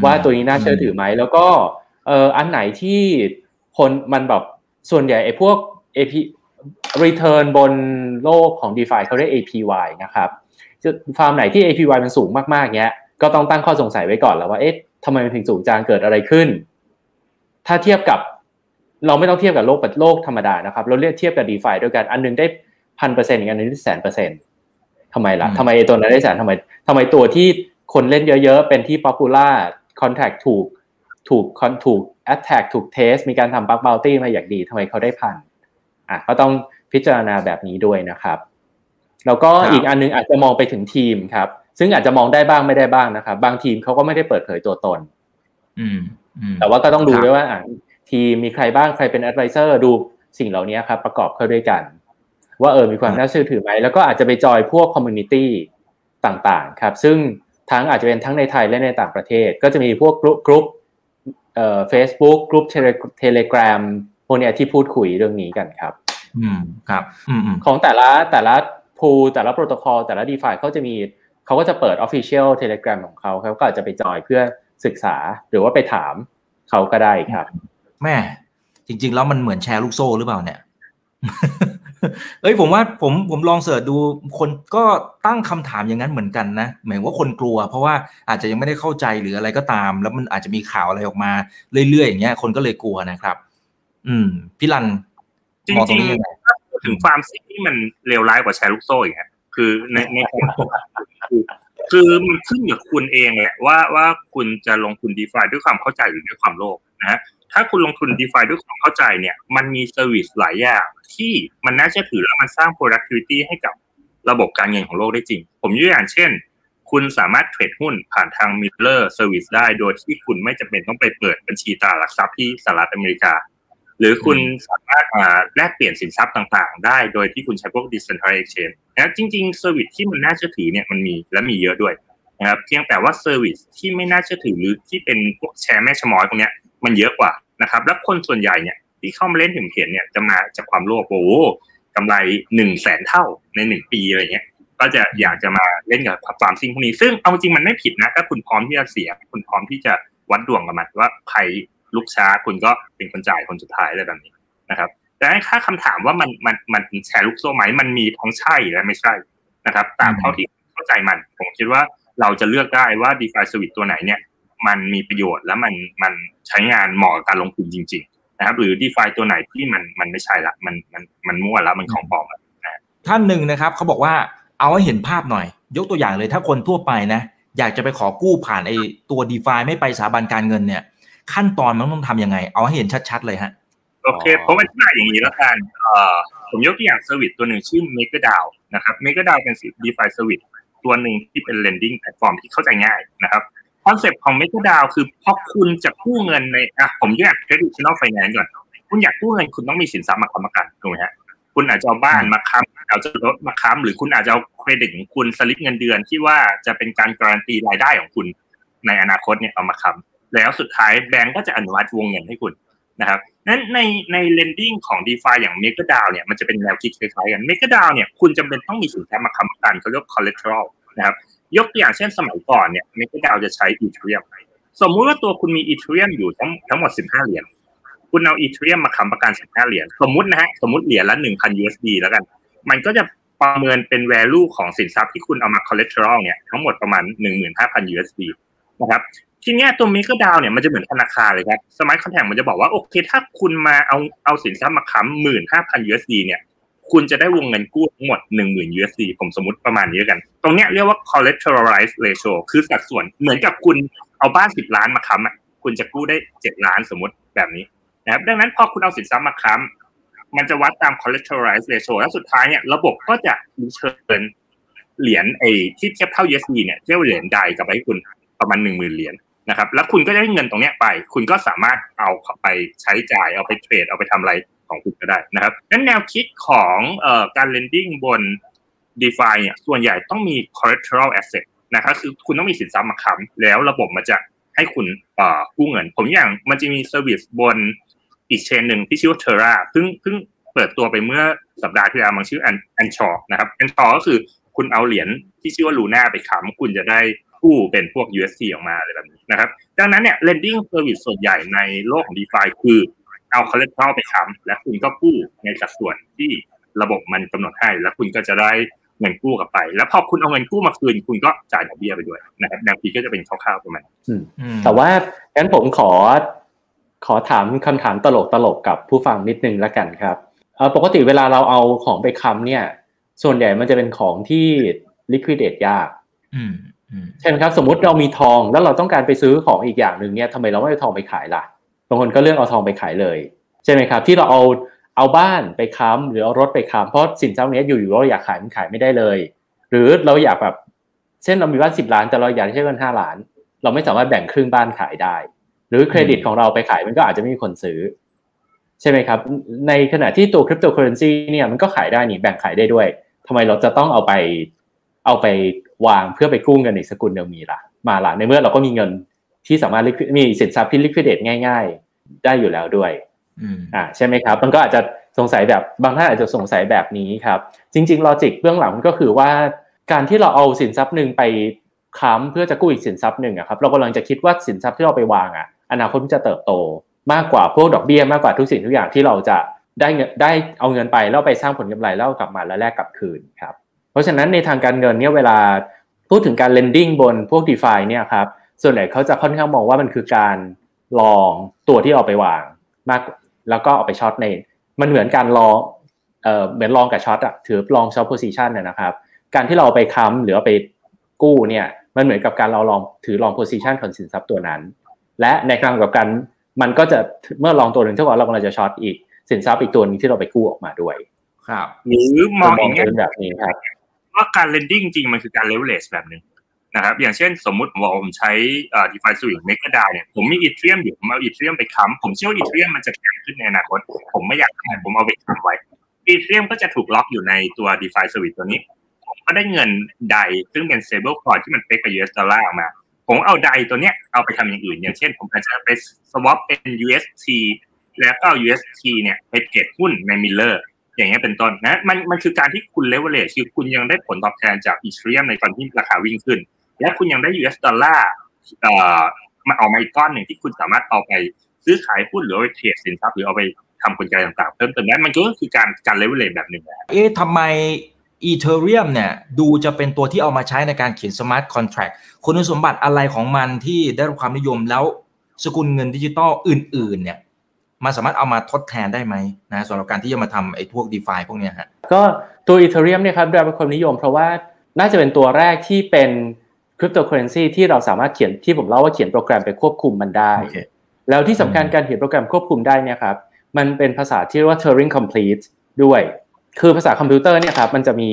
ว่าตัวนี้น่าเชื่อถือไหมแล้วก็เอ่ออันไหนที่ คนมันแบบส่วนใหญ่ไอ้พวก AP return บนโลกของ DeFi เขาเรียก APY นะครับฟาร์มไหนที่ APY มันสูงมากๆเงี้ย ก็ต้องตั้งข้อสงสัยไว้ก่อนแล้วว่าเอ๊ะทำไมมันถึงสูงจางเกิดอะไรขึ้น ถ้าเทียบกับเราไม่ต้องเทียบกับโลกโลกธรรมดานะครับ เราเรียกเทียบกับ DeFi ด้วยกันอันนึงได้พันเปอร์เซ็นต์อีกอันนึงได้แสนเปอร์เซ็นต์ทำไมล่ะทำไมตัวนั้นได้แสนทำไมทำไมตัวที่คนเล่นเยอะๆ เป็นที่ popular contract ถูกถูกถูก attack ถูก test มีการทำ bug bounty มาอย่างดีทำไมเขาได้พันอะก็ต้องพิจารณาแบบนี้ด้วยนะครับ แล้วก็อีกอันนึงอาจจะมองไปถึงทีมครับ ซึ่งอาจจะมองได้บ้างไม่ได้บ้างนะครับ บางทีมเขาก็ไม่ได้เปิดเผยตัวตน อืมแต่ว่าก็ต้องดูด้วยว่าทีมมีใครบ้างใครเป็น advisor ดูสิ่งเหล่านี้ครับประกอบเข้าด้วยกัน ว่าเออมีความน่าเชื่อถือไหม แล้วก็อาจจะไปจอยพวก community ต่างๆ ครับ ซึ่งทั้งอาจจะเป็นทั้งในไทยและในต่างประเทศ ก็จะมีพวกกรุ๊ป เอ่อ Facebook group Telegram พวกเนี้ยที่พูดคุยเรื่องนี้กันครับ อืมครับอืมอืมของแต่ละแต่ละพูแต่ละโปรโตคอลแต่ละ d e f i เขาจะมีเขาก็จะเปิด Official Telegram ของเขาเขาก็อาจจะไปจอยเพื่อศึกษาหรือว่าไปถามเขาก็ได้ครับ แม่จริง ๆ แล้วมันเหมือนแชร์ลูกโซ่หรือเปล่าเนี่ย เอ้ยผมว่าผมผมลองเสิร์ชดูคนก็ตั้งคำถามอย่างนั้นเหมือนกันนะหมายว่าคนกลัว เพราะว่าอาจจะยังไม่ได้เข้าใจหรืออะไรก็ตาม แล้วมันอาจจะมีข่าวอะไรออกมาเรื่อยๆอย่างเงี้ยคนก็เลยกลัวนะครับ อืม พี่รันจริมองตรงงนี้ยังไงๆถ้าพูดถึงฟาร์มซิ่งที่มันเลวร้ายกว่าแชร์ลูกโซ่อีกฮะคือในในคือ คือมันขึ้นอยู่คุณเองแหละว่าว่าคุณจะลงทุน DeFi ด้วยความเข้าใจหรือด้วยความโลภนะถ้าคุณลงทุน d e f i ด้วยความเข้าใจเนี่ย มันมี service หลายอย่างที่มันน่าเชื่อถือแล้วมันสร้าง productivity ให้กับระบบการเงินของโลกได้จริง ผมยกตัวอย่างเช่น คุณสามารถ trade หุ้นผ่านทาง Mirror service ได้ โดยที่คุณไม่จำเป็นต้องไปเปิดบัญชีตราหลักทรัพย์ที่สหรัฐอเมริกา หรือคุณสามารถแลกเปลี่ยนสินทรัพย์ต่างๆ ได้โดยที่คุณใช้พวก decentralized exchange นะจริงๆ service ที่มันน่าเชื่อถือเนี่ยมันมีและมีเยอะด้วยนะครับเพียงแต่ว่า service ที่ไม่น่าเชื่อถือหรือที่เป็นพวกแชร์แม่ชะม้อยพวกเนี้ยมันเยอะกว่านะครับแล้วคนส่วนใหญ่เนี่ยที่เข้ามาเล่นถึงเห็นเนี่ยจะมาจากความโลภโอ้กำไรหนึ่งแสนเท่าในหนึ่งปีอะไรเงี้ยก็จะอยากจะมาเล่นกับฟาร์มซิ่งพวกนี้ซึ่งเอาจริงมันไม่ผิดนะถ้าคุณพร้อมที่จะเสีย คุณพร้อมที่จะวัดดวงกับมันว่าใคร ลุกช้าคุณก็เป็นคนจ่ายคนสุดท้ายอะไรแบบนี้นะครับ แต่ค่าคำถามว่ามันมันมันแชร์ลูกโซ่ไหมมันมีทั้งใช่และไม่ใช่นะครับ ตามเท่าที่เข้าใจมัน ผมคิดว่าเราจะเลือกได้ว่า d e f i Service ตัวไหนเนี่ยมันมีประโยชน์และมันมันใช้งานเหมาะกับการลงทุนจริง ๆ นะครับ หรือ d e f i ตัวไหนที่มันมันไม่ใช่ละมันมันมันมั่วแล้วมันของปลอมนะท่านหนึ่งนะครับเขาบอกว่าเอาให้เห็นภาพหน่อย ยกตัวอย่างเลยถ้าคนทั่วไปนะ อยากจะไปขอกู้ผ่านไอ้ตัว d e f i ไม่ไปสถาบันการเงินเนี่ย ขั้นตอนมันต้องทำยังไง เอาให้เห็นชัด ๆ เลยฮะ โอเคผมอธิบายอย่างนี้แล้วกันเอ่อผมยกตัวอย่าง service ตัวหนึ่งชื่อ MakerDAO นะครับ MakerDAO เป็น DeFi service ตัวหนึ่งที่เป็น lending platform ที่เข้าใจง่ายนะครับคอนเซปต์ของ MakerDAO คือพอคุณจะกู้เงินในอะผมแยก traditional finance ก่อนคุณอยากกู้เงินคุณต้องมีสินทรัพย์มาค้ำประกันถูกไหมฮะคุณอาจจะเอาบ้านมาค้ำเอาจะรถมาค้ำหรือคุณอาจจะเอาเครดิตของคุณสลิปเงินเดือนที่ว่าจะเป็นการการันตีรายได้ของคุณในอนาคตเนี่ยเอามาค้ำ แล้วสุดท้ายแบงก์ก็จะอนุมัติวงเงินให้คุณนะครับนั้นในใน lending ของ d e f i อย่าง MakerDAO เนี่ยมันจะเป็นแนวคิดคล้ายๆกัน MakerDAO เนี่ยคุณจำเป็นต้องมีสินทรัพย์มาค้ำประกันเขาเรียก collateral นะครับยกตัวอย่างเช่นสมัยก่อนเนี่ย MakerDAO จะใช้ Ethereum สมมุติว่าตัวคุณมี Ethereum อยู่ทั้งทั้งหมด 15 เหรียญคุณเอา Ethereum มาค้ำประกัน 15 เหรียญสมมุตินะฮะสมมติเหรียญละ 1,000 USD แล้วกัน มันก็จะประเมินเป็น value ของสินทรัพย์ที่คุณเอามา collateral เนี่ยทั้งหมดประมาณ 15,000 USD นะครับ ทีเนี้ยตัว MakerDAO เนี่ยมันจะเหมือนธนาคารเลยครับสมัยคอนแทคมันจะบอกว่าโอเคถ้าคุณมาเอาเอาสินทรัพย์มาค้ำหมื่นห้าพัน USD เนี่ยคุณจะได้วงเงินกู้ทั้งหมดหนึ่งหมื่น USD ผมสมมติประมาณนี้กัน ตรงเนี้ยเรียกว่า collateralized ratio คือสัดส่วนเหมือนกับคุณเอาบ้านสิบล้านมาค้ำอะคุณจะกู้ได้เจ็ดล้านสมมติแบบนี้นะครับดังนั้นพอคุณเอาสินทรัพย์มาค้ำมันจะวัดตาม collateralized ratio แล้วสุดท้ายเนี่ยระบบก็จะเชิญเหรียญไอ้ที่เทียบเท่า USD เนี่ยเทียบเหรียญใดกับไปให้คุณประมาณหนึ่งหมื่นเหรียญ นะครับ แล้วคุณก็ได้เงินตรงเนี้ยไป คุณก็สามารถเอาไปใช้จ่ายเอาไปเทรดเอาไปทำอะไรของคุณก็ได้นะครับนั้นแนวคิดของออการ lending บน DeFi เนี่ยส่วนใหญ่ต้องมี collateral asset นะครับคือคุณต้องมีสินทรัพย์มาค้ำแล้วระบบมันจะให้คุณกู้เงิน ผมอย่างมันจะมีเซอร์วิสบนอีกเชนหนึ่งที่ชื่อว่า Terra เพิ่งเพิ่งเปิดตัวไปเมื่อสัปดาห์ที่แล้วมันชื่อ Anchor นะครับ Anchor ก็คือคุณเอาเหรียญที่ชื่อว่า Luna ไปค้ำคุณจะได้ กู้เป็นพวก UST ออกมาอะไรแบบนี้นะครับ ดังนั้นเนี่ย lending service ส่วนใหญ่ในโลกของ DeFi คือเอา collateral ไปค้ำและคุณก็กู้ในสัดส่วนที่ระบบมันกำหนดให้ แล้วคุณก็จะได้เงินกู้กลับไป แล้วพอคุณเอาเงินกู้มาคืน คุณก็จ่ายดอกเบี้ยไปด้วยนะครับแนวคิดก็จะเป็นคร่าวๆประมาณแต่ว่างั้นผมขอขอถามคำถามตลกตลกกับผู้ฟังนิดนึงแล้วกันครับปกติเวลาเราเอาของไปค้ำเนี่ย ส่วนใหญ่มันจะเป็นของที่ liquidate ยาก ใช่ไหมครับสมมติเรามีทองแล้วเราต้องการไปซื้อของอีกอย่างหนึ่งเนี่ยทำไมเราไม่เอาทองไปขายล่ะบางคนก็เลือกเอาทองไปขายเลย ใช่ไหมครับ ที่เราเอาเอาบ้านไปค้ำหรือเอารถไปค้ำเพราะสินทรัพย์นี้อยู่ๆเราอยากขายมันขายไม่ได้เลย หรือเราอยากแบบเช่นเรามีบ้านสิบล้านแต่เราอยากใช้เงินห้าล้าน เราไม่สามารถแบ่งครึ่งบ้านขายได้ หรือเครดิตของเราไปขายมันก็อาจจะไม่มีคนซื้อ ใช่ไหมครับ ในขณะที่ตัวคริปโตเคอเรนซีเนี่ยมันก็ขายได้นี่แบ่งขายได้ด้วยทำไมเราจะต้องเอาไปเอาไป วางเพื่อไปกู้เงินอีกสกุลเดียวมีล่ะมาล่ะในเมื่อเราก็มีเงินที่สามารถมีสินทรัพย์ที่ลิควิดเดตง่าย ๆ ได้อยู่แล้วด้วยอ่าใช่ไหมครับ มันก็อาจจะสงสัยแบบบางท่านอาจจะสงสัยแบบนี้ครับ จริงๆลอจิกเบื้องหลังก็คือว่าการที่เราเอาสินทรัพย์หนึ่งไปค้ำเพื่อจะกู้อีกสินทรัพย์หนึ่งอะครับเรากำลังจะคิดว่าสินทรัพย์ที่เราไปวางอะอนาคตจะเติบโต มากกว่าพวกดอกเบี้ยมากกว่าทุกสิ่งทุกอย่างที่เราจะได้เงินได้เอาเงินไปแล้วไปสร้างผลกำไรแล้วกลับมาแล้วแลกกลับคืนครับเพ ราะฉะนั้นในทางการเงินเนี่ยเวลาพูดถึงการ lending บนพวก d e f าเนี่ยครับส่วนใหญ่เขาจะค่อนข้างมองว่ามันคือการ long ตัวที่เอาไปวางมาก แล้วก็เอาไป short ใน มันเหมือนการ long เอ่อเหมือน long กับ short อะถือ long short position นะครับ การที่เราไปค้ำหรือเอาไปกู้เนี่ยมันเหมือนกับการเราลองถือ long position ของสินทรัพย์ตัวนั้น และในทางกลับกันมันก็จะเมื่อ long ตัวหนึ่งเท่ากับเรากำลังจะ short อีกสินทรัพย์อีกตัวนึงที่เราไปกู้ออกมาด้วย ครับ หรือมองอย่างนี้แบบนี้ครับ ว่าการ lending จริงมันคือการ leverage แบบหนึ่งนะครับ อย่างเช่นสมมุติผมบอกผมใช้ DeFi Suite m e g a d a เนี่ยผมมีอีเทรียมอยู่ผมเอาอีเทรียมไปค้ำผมเชื่อว่าอีเทรียมมันจะแข็งขึ้นในอนาคตผมไม่อยากขายผมเอาไปค้ำไว้อีเทรียมก็จะถูกล็อกอยู่ในตัว DeFi Suite ตัวนี้ ผมก็ได้เงินใดซึ่งเป็น stable coin ที่มันเป๊กกับ US ดอลลาร์ออกมา ผมเอาใดตัวเนี้ยเอาไปทำอย่างอื่น อย่างเช่น ผมอาจจะไป swap เป็น UST แล้วก็ UST เนี่ยไปเก็บหุ้นใน Mirror อย่างเงี้ยเป็นต้นนะมันมันคือการที่คุณเลเวลเลชคือคุณยังได้ผลตอบแทนจาก Ethereum ในตอนที่ราคาวิ่งขึ้น และคุณยังได้ US ดอลลาร์เอ่อมาออกมาอีกก้อนหนึ่งที่คุณสามารถเอาไปซื้อขายหุ้นหรือเอาไป trade สินทรัพย์หรือเอาไปทำกลไกต่างๆ เพิ่มเติมได้มันก็คือการการเลเวลเลชแบบหนึ่งเอ๊ะทำไม Ethereum เนี่ยดูจะเป็นตัวที่เอามาใช้ในการเขียน smart contractคุณสมบัติอะไรของมันที่ได้รับความนิยมแล้วสกุลเงินดิจิตอลอื่นๆเนี่ย มันสามารถเอามาทดแทนได้ไหมนะสำหรับการที่จะมาทำไอ้พวก d e f าพวกนี้ฮะก็ตัว Ethereum เนี่ยครับได้รับความนิยมเพราะว่าน่าจะเป็นตัวแรกที่เป็นคริปโตเคอเรนซีที่เราสามารถเขียนที่ผมเล่าว่าเขียนโปรแกรมไปควบคุมมันได้ okay. แล้วที่สำคัญการเขียนโปรแกรมควบคุมได้เนี่ยครับมันเป็นภาษาที่เรียกว่า Turing complete ด้วย คือภาษาคอมพิวเตอร์เนี่ยครับมันจะมี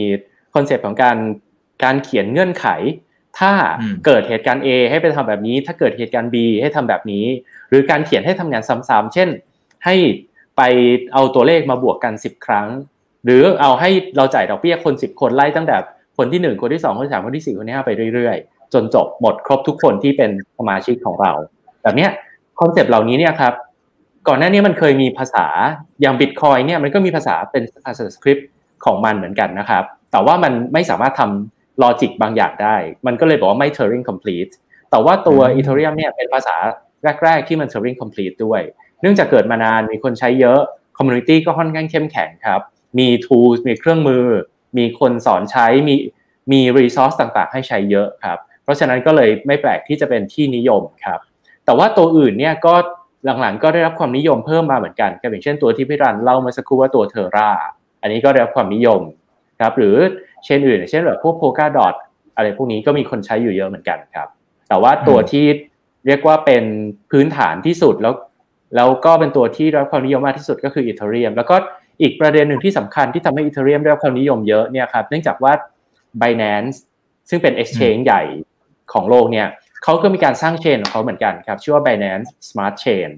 คอนเซปต์ของการการเขียนเงื่อนไข ถ้าเกิดเหตุการณ์ A ให้ไปทำแบบนี้ ถ้าเกิดเหตุการณ์ B ให้ทำแบบนี้ หรือการเขียนให้ทำงานซ้ำๆเช่น ให้ไปเอาตัวเลขมาบวกกัน 10 ครั้ง หรือเอาให้เราจ่ายดอกเบี้ยคน 10 คนไล่ตั้งแต่คนที่ 1 คนที่ 2 คนที่3คนที่ 4 คนที่5ไปเรื่อยๆ จนจบหมดครบทุกคนที่เป็นสมาชิกของเรา แบบนี้คอนเซปต์เหล่านี้เนี่ยครับก่อนหน้านี้มันเคยมีภาษาอย่างบิตคอยน์เนี่ยมันก็มีภาษาเป็นภาษาสคริปต์ของมันเหมือนกันนะครับ แต่ว่ามันไม่สามารถทำ logic บางอย่างได้ มันก็เลยบอกว่าไม่ Turing complete แต่ว่าตัว Ethereum เนี่ยเป็นภาษาแรก ๆ ที่มัน Turing complete ด้วย เนื่องจากเกิดมานานมีคนใช้เยอะ community ก็ค่อนข้างเข้มแข็งครับ มี tools มีเครื่องมือ มีคนสอนใช้มีมี resource ต่างๆ ให้ใช้เยอะครับ เพราะฉะนั้นก็เลยไม่แปลกที่จะเป็นที่นิยมครับ แต่ว่าตัวอื่นเนี่ยก็หลังๆ ก็ได้รับความนิยมเพิ่มมาเหมือนกันก็อย่างเช่นตัวที่พี่รันเล่ามาสักครู่ว่าตัวเทอร่าอันนี้ก็ได้รับความนิยมครับ หรือเช่นอื่น เช่นแบบพวกโพกาดอทอะไรพวกนี้ก็มีคนใช้อยู่เยอะเหมือนกันครับ แต่ว่าตัวที่เรียกว่าเป็นพื้นฐานที่สุดแล้ว แล้วก็เป็นตัวที่ได้รับความนิยมมากที่สุดก็คืออีเทเรียมแล้วก็อีกประเด็นหนึ่งที่สำคัญที่ทำให้อีเทเรียมได้รับความนิยมเยอะเนี่ยครับเนื่องจากว่า Binance ซึ่งเป็น exchange ใหญ่ของโลกเนี่ยเขาก็มีการสร้างเชนของเขาเหมือนกันครับชื่อว่า Binance Smart Chain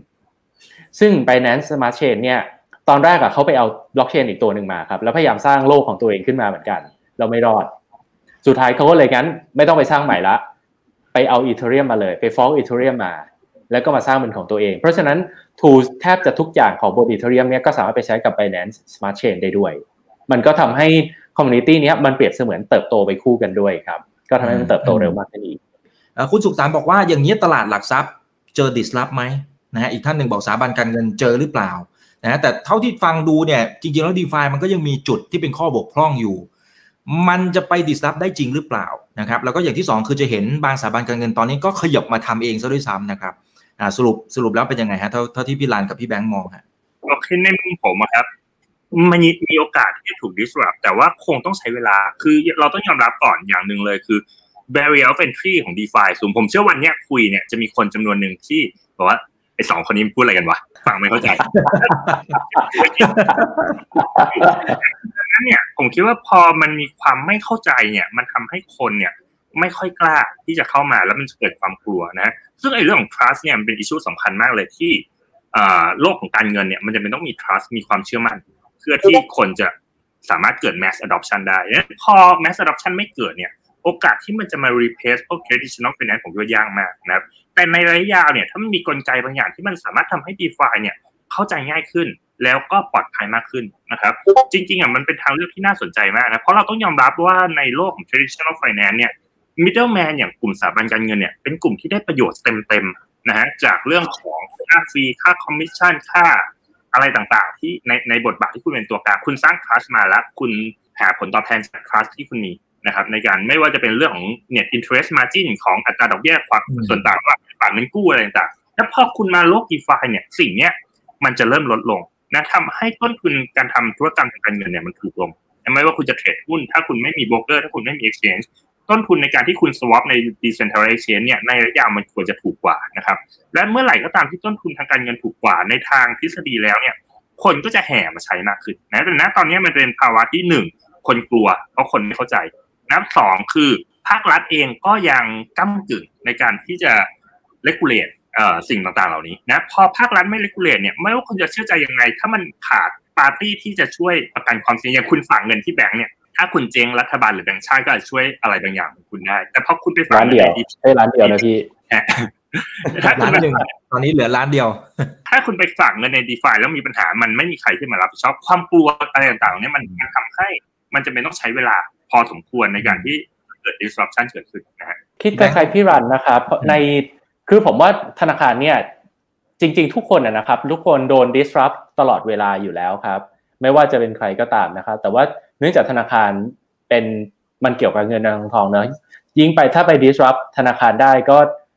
ซึ่ง Binance Smart Chain เนี่ยตอนแรกอะเขาไปเอาบล็อกเชนอีกตัวหนึ่งมาครับแล้วพยายามสร้างโลกของตัวเองขึ้นมาเหมือนกัน เราไม่รอด สุดท้ายเขาก็เลยงั้น ไม่ต้องไปสร้างใหม่ละ ไปเอาอีเทเรียมมาเลย ไปฟ้องอีเทเรียมมา แล้วก็มาสร้างเป็นของตัวเอง เพราะฉะนั้น tools แทบจะทุกอย่างของบน Ethereum เนี่ยก็สามารถไปใช้กับ Binance Smart Chain ได้ด้วย มันก็ทำให้ community นี้มันเปรียบเสมือนเติบโตไปคู่กันด้วยครับ ก็ทำให้มันเติบโตเร็วมากขึ้นอีกคุณสุขสารบอกว่าอย่างนี้ตลาดหลักทรัพย์ เจอ disrupt ไหมนะฮะอีกท่านหนึ่งบอกสถาบันการเงินเจอหรือเปล่านะแต่เท่าที่ฟังดูเนี่ยจริงๆแล้ว DeFi มันก็ยังมีจุดที่เป็นข้อบกพร่องอยู่ มันจะไป disrupt ได้จริงหรือเปล่านะครับแล้วก็อย่างที่ 2 คือจะเห็นบางสถาบันการเงินตอนนี้ก็ขยับมาทำเองซะด้วยซ้ำนะครับ อ่าสรุปสรุปแล้วเป็นยังไงฮะเท่าเท่าที่พี่ลานกับพี่แบงค์มองฮะโอเคในมุมผมครับ มันมีโอกาสที่จะถูก disrupt แต่ว่าคงต้องใช้เวลา คือเราต้องยอมรับก่อนอย่างหนึ่งเลยคือ barrier of entry ของ DeFi สูงผมเชื่อวันนี้คุยเนี่ยจะมีคนจำนวนหนึ่งที่บอกว่าไอ้สองคนนี้พูดอะไรกันวะฟังไม่เข้าใจดังนั้นเนี่ยผมคิดว่าพอมันมีความไม่เข้าใจเนี่ย มันทำให้คนเนี่ย ไม่ค่อยกล้าที่จะเข้ามาแล้วมันจะเกิดความกลัวนะซึ่งไอ้เรื่องของ trust เนี่ยมันเป็นอิชชูสำคัญมากเลยที่โลกของการเงินเนี่ยมันจะเป็นต้องมี trust มีความเชื่อมั่น เพื่อที่คนจะสามารถเกิด mass adoption ได้พอ mass adoption ไม่เกิดเนี่ยโอกาสที่มันจะมา replace พวก traditional finance ผมว่ายากมากนะครับแต่ในระยะยาวเนี่ยถ้ามันมีกลไกบางอย่างที่มันสามารถทำให้ DeFi เนี่ยเข้าใจง่ายขึ้นแล้วก็ปลอดภัยมากขึ้นนะครับ จริงๆอะมันเป็นทางเลือกที่น่าสนใจมากนะ เพราะเราต้องยอมรับว่าในโลกของ traditional finance เนี่ย middleman อย่างกลุ่มสถาบันการเงินเนี่ยเป็นกลุ่มที่ได้ประโยชน์เต็มๆนะฮะจากเรื่องของค่า fee ค่าคอมมิชชั่นค่าอะไรต่างๆ ที่ในในบทบาทที่คุณเป็นตัวกลางคุณสร้าง trust มาแล้ว คุณหาผลตอบแทนจาก trust ที่คุณมีนะครับในการไม่ว่าจะเป็นเรื่องของ net interest margin ของอัตราดอกเบี้ยความส่วนต่างว่าฝากเงินกู้อะไรต่างๆแล้วพอคุณมาโลก DeFi เนี่ยสิ่งเนี้ยมันจะเริ่มลดลงนะทำให้ต้นทุนการทำธุรกรรมทางการเงินเนี่ยมันถูกลงไม่ว่าคุณจะเทรดหุ้น ถ้าคุณไม่มีโบรกเกอร์ถ้าคุณไม่มี exchange ต้นทุนในการที่คุณ swap ใน decentralized chain เนี่ยในระยะยาวมันควรจะถูกกว่านะครับ และเมื่อไหร่ก็ตามที่ต้นทุนทางการเงินถูกกว่าในทางทฤษฎีแล้วเนี่ย คนก็จะแห่มาใช้มากขึ้นนะแต่ณตอนนี้มันเป็นภาวะที่หนึ่งคนกลัวเพราะคนไม่เข้าใจนะสองคือภาครัฐเองก็ยังก้ากึ่งในการที่จะเลกูเลตสิ่งต่างๆ เหล่านี้นะพอภาครัฐไม่เลกูเลตเนี่ยไม่ว่าคุณจะเชื่อใจยังไง ถ้ามันขาดปาร์ตี้ที่จะช่วยประกันความเสี่ยงอย่างคุณฝากเงินที่แบงก์เนี่ย ถ้าคุณเจ๊งรัฐบาลหรือแบงก์ชาติก็จะช่วยอะไรบางอย่างของคุณได้ แต่พอคุณไปฝากเงินในดีใช่ร้านเดียวนะพี่ถ้าคุณไปตอนนี้เหลือร้านเดียว ถ้าคุณไปฝากเงินในดีฟาแล้วมีปัญหามันไม่มีใครที่มารับผิดชอบความกลัวอะไรต่างๆเนี่ยมันทำให้ มันจะเป็นต้องใช้เวลาพอสมควรในการที่เกิด disruption เกิดขึ้นนะฮะคิดคล้ายๆพี่รันนะครับในคือผมว่าธนาคารเนี่ยจริง ๆ ทุกคนนะครับ ทุกคนโดน disrupt ตลอดเวลาอยู่แล้วครับ ไม่ว่าจะเป็นใครก็ตามนะครับ แต่ว่า เนื่องจากธนาคารเป็นมันเกี่ยวกับเงินทองทองเนอะยิ่งไปถ้าไป disrupt ธนาคารได้ก็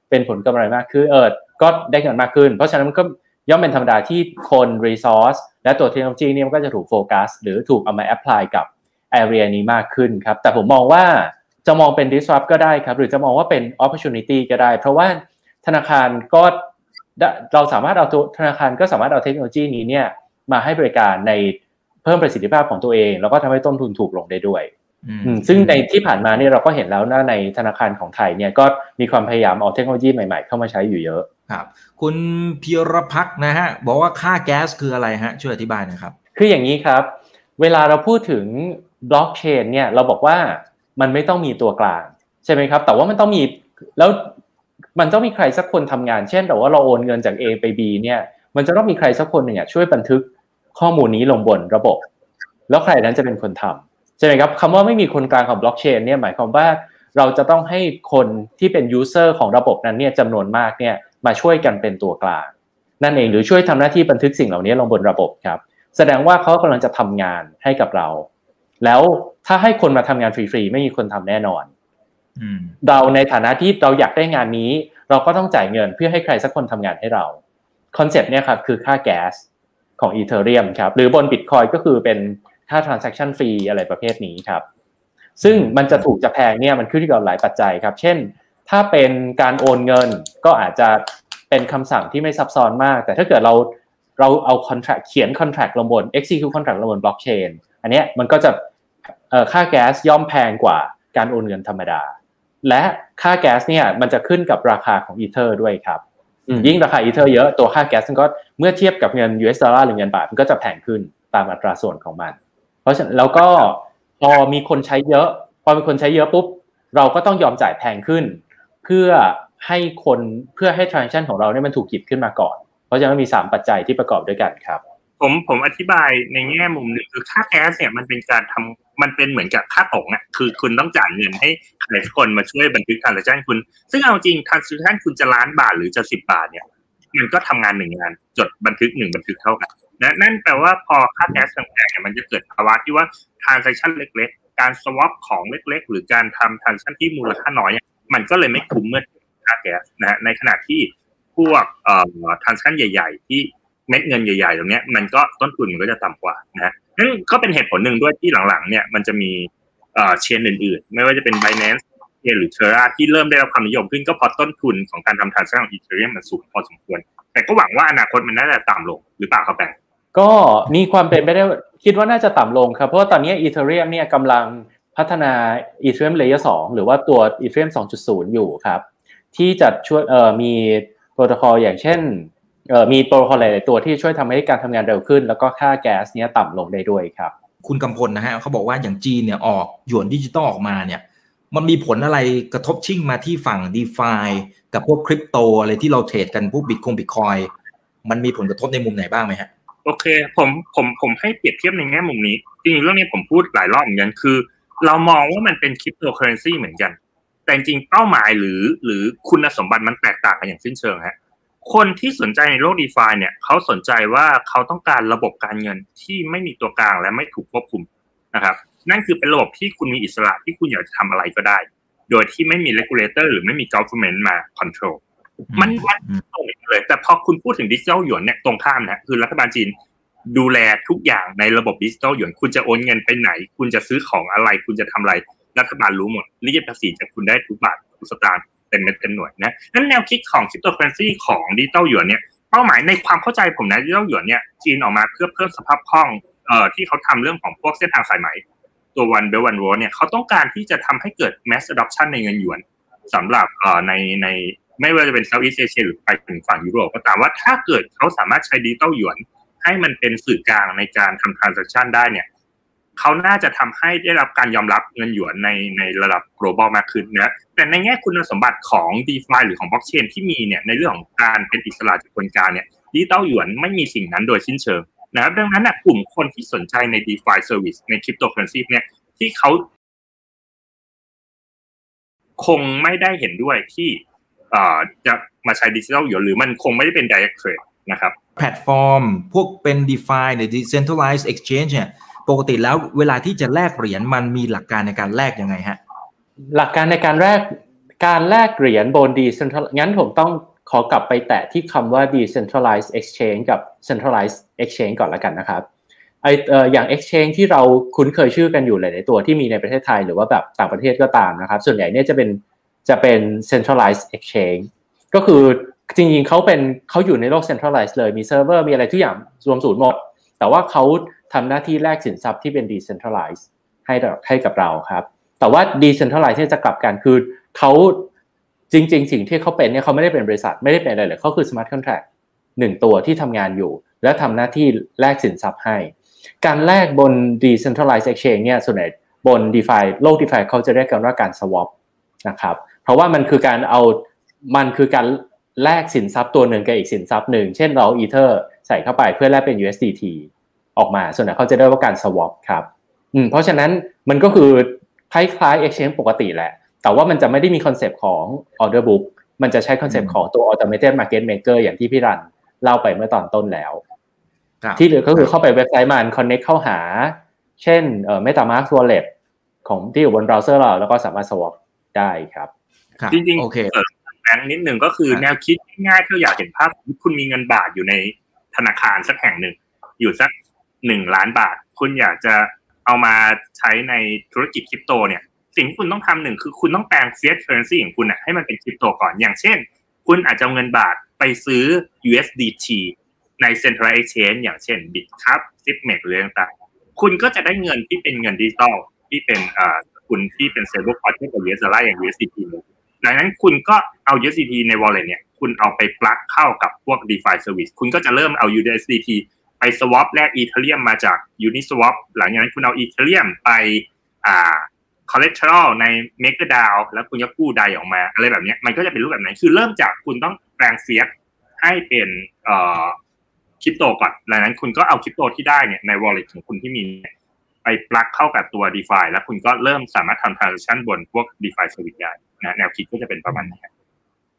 เป็นผลกำไรมากขึ้นเออก็ได้เงินมากขึ้น เพราะฉะนั้นมันก็ย่อมเป็นธรรมดาที่คน resource และตัวเทคโนโลยีนี่มันก็จะถูกโฟกัสหรือถูกเอามา apply กับ area นี้มากขึ้นครับ แต่ผมมองว่าจะมองเป็น disrupt ก็ได้ครับ หรือจะมองว่าเป็น opportunity ก็ได้ เพราะว่าธนาคารก็เราสามารถเอาตัวธนาคารก็สามารถเอาเทคโนโลยีนี้เนี่ยมาให้บริการใน เพิ่มประสิทธิภาพของตัวเอง แล้วก็ทำให้ต้นทุนถูกลงได้ด้วยซึ่งในที่ผ่านมาเนี่ยเราก็เห็นแล้วนะในธนาคารของไทยเนี่ยก็มีความพยายามเอาเทคโนโลยีใหม่ๆ เข้ามาใช้อยู่เยอะครับ คุณพิรพักนะฮะบอกว่าค่าแก๊สคืออะไรฮะช่วยอธิบายหน่อยครับ คืออย่างนี้ครับ เวลาเราพูดถึงบล็อกเชนเนี่ยเราบอกว่ามันไม่ต้องมีตัวกลางใช่ไหมครับ แต่ว่ามันต้องมีแล้วมันต้องมีใครสักคนทำงาน เช่นแต่ว่าเราโอนเงินจาก A ไป B เนี่ยมันจะต้องมีใครสักคนหนึ่งช่วยบันทึก ข้อมูลนี้ลงบนระบบ แล้วใครนั้นจะเป็นคนทำใช่ไหมครับคำว่าไม่มีคนกลางของบล็อกเชนเนี่ยหมายความว่าเราจะต้องให้คนที่เป็น user ของระบบนั้นเนี่ยจำนวนมากเนี่ยมาช่วยกันเป็นตัวกลาง นั่นเองหรือช่วยทำหน้าที่บันทึกสิ่งเหล่านี้ลงบนระบบครับแสดงว่าเขากำลังจะทำงานให้กับเรา แล้วถ้าให้คนมาทำงานฟรีๆไม่มีคนทำแน่นอนเราในฐานะที่เราอยากได้งานนี้ เราก็ต้องจ่ายเงินเพื่อให้ใครสักคนทำงานให้เราคอนเซปต์เนี่ยครับคือค่าแก๊ส ของ Ethereum ครับหรือบนบิตคอยน์ก็คือเป็นค่า transaction fee อะไรประเภทนี้ครับ ซึ่งมันจะถูกจะแพงเนี่ยมันขึ้นอยู่กับหลายปัจจัยครับ เช่น ถ้าเป็นการโอนเงินก็อาจจะเป็นคำสั่งที่ไม่ซับซ้อนมาก แต่ถ้าเกิดเราเราเอา contract เขียน contract ลงบน execute contract ลงบน blockchain อันนี้มันก็จะค่าแก๊สย่อมแพงกว่าการโอนเงินธรรมดา และค่าแก๊สเนี่ยมันจะขึ้นกับราคาของอีเทอร์ด้วยครับ ยิ่งราคาอีเทอร์เยอะตัวค่าแก๊สก็เมื่อเทียบกับเงิน US ดอลลาร์หรือเงินบาทมันก็จะแพงขึ้นตามอัตราส่วนของมัน เพราะฉะนั้นแล้วก็พอมีคนใช้เยอะ พอมีคนใช้เยอะปุ๊บ เราก็ต้องยอมจ่ายแพงขึ้น เพื่อให้คนเพื่อให้ transaction ของเราเนี่ยมันถูกหยิบขึ้นมาก่อน เพราะฉะนั้นมี 3 ปัจจัยที่ประกอบด้วยกันครับ ผมผมอธิบายในแง่มุมหนึ่งคือค่าแก๊สเนี่ยมันเป็นการทำมันเป็นเหมือนกับค่าตกอะคือคุณต้องจ่ายเงินให้ใครคนมาช่วยบันทึกการจ้างคุณ ซึ่งเอาจริงการซื้อท่านคุณจะล้านบาทหรือจะสิบบาทเนี่ย มันก็ทำงานหนึ่งงาน จดบันทึกหนึ่งบันทึกเท่ากันนะนั่นแปลว่าพอค่าแก๊สแพงเนี่ยมันจะเกิดภาวะที่ว่าทราน s a c t i o n เล็ก ๆ การสวอปของเล็ก ๆ หรือการทำทราน s a c t i o n ที่มูลค่าน้อยมันก็เลยไม่คุ้มเมื่อค่าแก๊สนะฮะในขณะที่พวกเอ่อทราน s a c t i o n ใหญ่ ๆ ที่ เม็ดเงินใหญ่ๆตรงนี้มันก็ต้นทุนมันก็จะต่ำกว่านะฮะนั่นก็เป็นเหตุผลหนึ่งด้วยที่หลังๆเนี่ยมันจะมีเชนอื่นๆ ไม่ว่าจะเป็น Binance หรือ Terra ที่เริ่มได้รับความนิยมขึ้นก็เพราะต้นทุนของการทำทรานส์ของอีเทเรียมมันสูงพอสมควร แต่ก็หวังว่าอนาคตมันน่าจะต่ำลงหรือเปล่าครับแบงก็มีความเป็นไปได้คิดว่าน่าจะต่ำลงครับ เพราะว่าตอนนี้อีเทเรียมเนี่ยกำลังพัฒนา Ethereum Layer 2หรือว่าตัว Ethereum 2.0 อยู่ครับ ที่จะช่วยเอ่อมีโปรโตคอลอย่างเช่น มีโปรโตคอลหลายๆตัวที่ช่วยทำให้การทำงานเร็วขึ้น แล้วก็ค่าแก๊สเนี้ยต่ำลงได้ด้วยครับ คุณกำพลนะฮะเขาบอกว่าอย่างจีนเนี่ยออกหยวนดิจิตอลออกมาเนี่ยมันมีผลอะไรกระทบชิ่งมาที่ฝั่ง d e f ากับพวกคริปโตอะไรที่เราเทรดกันพวกบิตคงบิตคอยมันมีผลกระทบในมุมไหนบ้างไหมฮะโอเคผมผมผมให้เปรียบเทียบในแง่มุมนี้จริงๆเรื่องนี้ผมพูดหลายรอบเหมือนกันคือ เรามองว่ามันเป็นคริปโตเคอเรนซีเหมือนกัน แต่จริงๆเป้าหมายหรือหรือคุณสมบัติมันแตกต่างกันอย่างสิ้นเชิงฮะ คนที่สนใจในโลกดีฟาเนี่ยเขาสนใจว่าเขาต้องการระบบการเงินที่ไม่มีตัวกลางและไม่ถูกควบคุมนะครับ นั่นคือเป็นระบบที่คุณมีอิสระที่คุณอยากจะทำอะไรก็ได้ โดยที่ไม่มี regulator หรือไม่มี government มา control มันวัดตรงเลย แต่พอคุณพูดถึงดิจิทัลหยวนเนี่ยตรงข้ามนะคือรัฐบาลจีนดูแลทุกอย่างในระบบดิจิทัลหยวน คุณจะโอนเงินไปไหน คุณจะซื้อของอะไร คุณจะทำอะไร รัฐบาลรู้หมดรีดภาษีจากคุณได้ทุกบาททุกสตางค์ เต็มเม็ดเต็มหน่วยนะนั้นแนวคิดของคริปโตเคอเรนซีของดิจิตอลหยวนเนี่ยเป้าหมายในความเข้าใจผมนะดิจิตอลหยวนเนี่ยจีนออกมาเพื่อเพิ่มสภาพคล่องเอ่อที่เขาทำเรื่องของพวกเส้นทางสายไหม ตัววันเบลวันโรเนี่ยเขาต้องการที่จะทำให้เกิด mass adoption ในเงินหยวนสำหรับเอ่อในในไม่ว่าจะเป็นเซาท์อีสเอเชียหรือไปถึงฝั่งยุโรปก็ตามว่าถ้าเกิดเขาสามารถใช้ดิจิตอลหยวน ให้มันเป็นสื่อกลางในการทำ transaction ได้เนี่ย เขาน่าจะทำให้ได้รับการยอมรับเงินหยวนในในระดับ global มากขึ้นนะแต่ในแง่คุณสมบัติของ d e f i หรือของ blockchain ที่มีเนี่ยในเรื่องของการเป็นอิสระจากคนกลางเนี่ยดิจิตอลหยวนไม่มีสิ่งนั้นโดยสิ้นเชิงนะครับดังนั้นนะกลุ่มคนที่สนใจใน d e f i service ใน cryptocurrency เนี่ยที่เขาคงไม่ได้เห็นด้วยที่จะมาใช้ดิจิทัลหยวนหรือมันคงไม่ได้เป็น direct threat นะครับ แพลตฟอร์ม พวกเป็น DeFi หรือ Decentralized Exchange เนี่ย ปกติแล้วเวลาที่จะแลกเหรียญมันมีหลักการในการแลกยังไงฮะ หลักการในการแลกการแลกเหรียญบน decentral งั้นผมต้องขอกลับไปแตะที่คำว่า decentralized exchange กับ centralized exchange ก่อนละกันนะครับไอเอ่ออย่าง exchange ที่เราคุ้นเคยชื่อกันอยู่หลายๆตัวที่มีในประเทศไทยหรือว่าแบบต่างประเทศก็ตามนะครับ ส่วนใหญ่เนี่ยจะเป็นจะเป็น centralized exchange ก็คือจริงๆเขาเป็นเขาอยู่ในโลก centralized เลยมีเซิร์ฟเวอร์มีอะไรทุกอย่างรวมศูนย์หมด แต่ว่าเขา ทำหน้าที่แลกสินทรัพย์ที่เป็น decentralized ให้ให้กับเราครับ แต่ว่า decentralized จะกลับกันคือเขาจริง ๆ สิ่งที่เขาเป็นเนี่ยเขาไม่ได้เป็นบริษัทไม่ได้เป็นอะไรเลยเขาคือ smart contract หนึ่งตัวที่ทำงานอยู่ แล้วทำหน้าที่แลกสินทรัพย์ให้ การแลกบน decentralized exchange เนี่ยส่วนใหญ่บน DeFi โลก DeFi เขาจะเรียกกันว่าการ swap นะครับ เพราะว่ามันคือการเอามันคือการแลกสินทรัพย์ตัวหนึ่งกับอีกสินทรัพย์หนึ่ง เช่นเราอีเทอร์ใส่เข้าไปเพื่อแลกเป็น USDT ออกมา ส่วนใหญ่เขาจะเรียกว่าการ swap ครับอืมเพราะฉะนั้นมันก็คือคล้ายๆ exchange ปกติแหละ แต่ว่ามันจะไม่ได้มีคอนเซปต์ของ order book มันจะใช้คอนเซปต์ของตัว automated market maker อย่างที่พี่รันเล่าไปเมื่อตอนต้นแล้ว ที่เหลือก็คือเข้าไปเว็บไซต์มัน connect เข้าหา เช่นเอ่อ MetaMask wallet ของที่อยู่บนเบราว์เซอร์เราแล้วก็สามารถ swap ได้ครับ จริงๆโอเคแบงนิดหนึ่งก็คือแนวคิดง่ายๆถ้าอยากเห็นภาพคุณมีเงินบาทอยู่ในธนาคารสักแห่งหนึ่ง อยู่สัก หนึ่งล้านบาท คุณอยากจะเอามาใช้ในธุรกิจคริปโตเนี่ย สิ่งที่คุณต้องทำหนึ่งคือคุณต้องแปลง fiat currency ของคุณให้มันเป็นคริปโตก่อน อย่างเช่น คุณอาจจะเอาเงินบาทไปซื้อ USDT ใน central exchange อย่างเช่น Bitcup, Sipmex หรือต่างๆ คุณก็จะได้เงินที่เป็นเงินดิจิตอลที่เป็นอ่าคุณที่เป็น stable coin ที่เป็น US ดอลลาร์อย่าง USDT ดังนั้นคุณก็เอา USDT ใน wallet เนี่ย คุณเอาไปปลักเข้ากับพวก DeFi service คุณก็จะเริ่มเอา USDT ไป swap แลก Ethereum มมาจาก Uniswap หลังจากนั้นคุณเอา Ethereum ไปอ่า collateral ใน MakerDAO แล้วคุณจะกู้ใดออกมา อะไรแบบนี้มันก็จะเป็นรูปแบบไหนคือเริ่มจากคุณต้องแปลงเฟียสให้เป็นเอ่อคริปโตก่อนหลังนั้นคุณก็เอาคริปโตที่ได้เนี่ยใน wallet ของคุณที่มีไปปลักเข้ากับตัว DeFi แล้วคุณก็เริ่มสามารถทำ transaction บนพวก DeFi service ได้นะแนวคิดก็จะเป็นประมาณนี้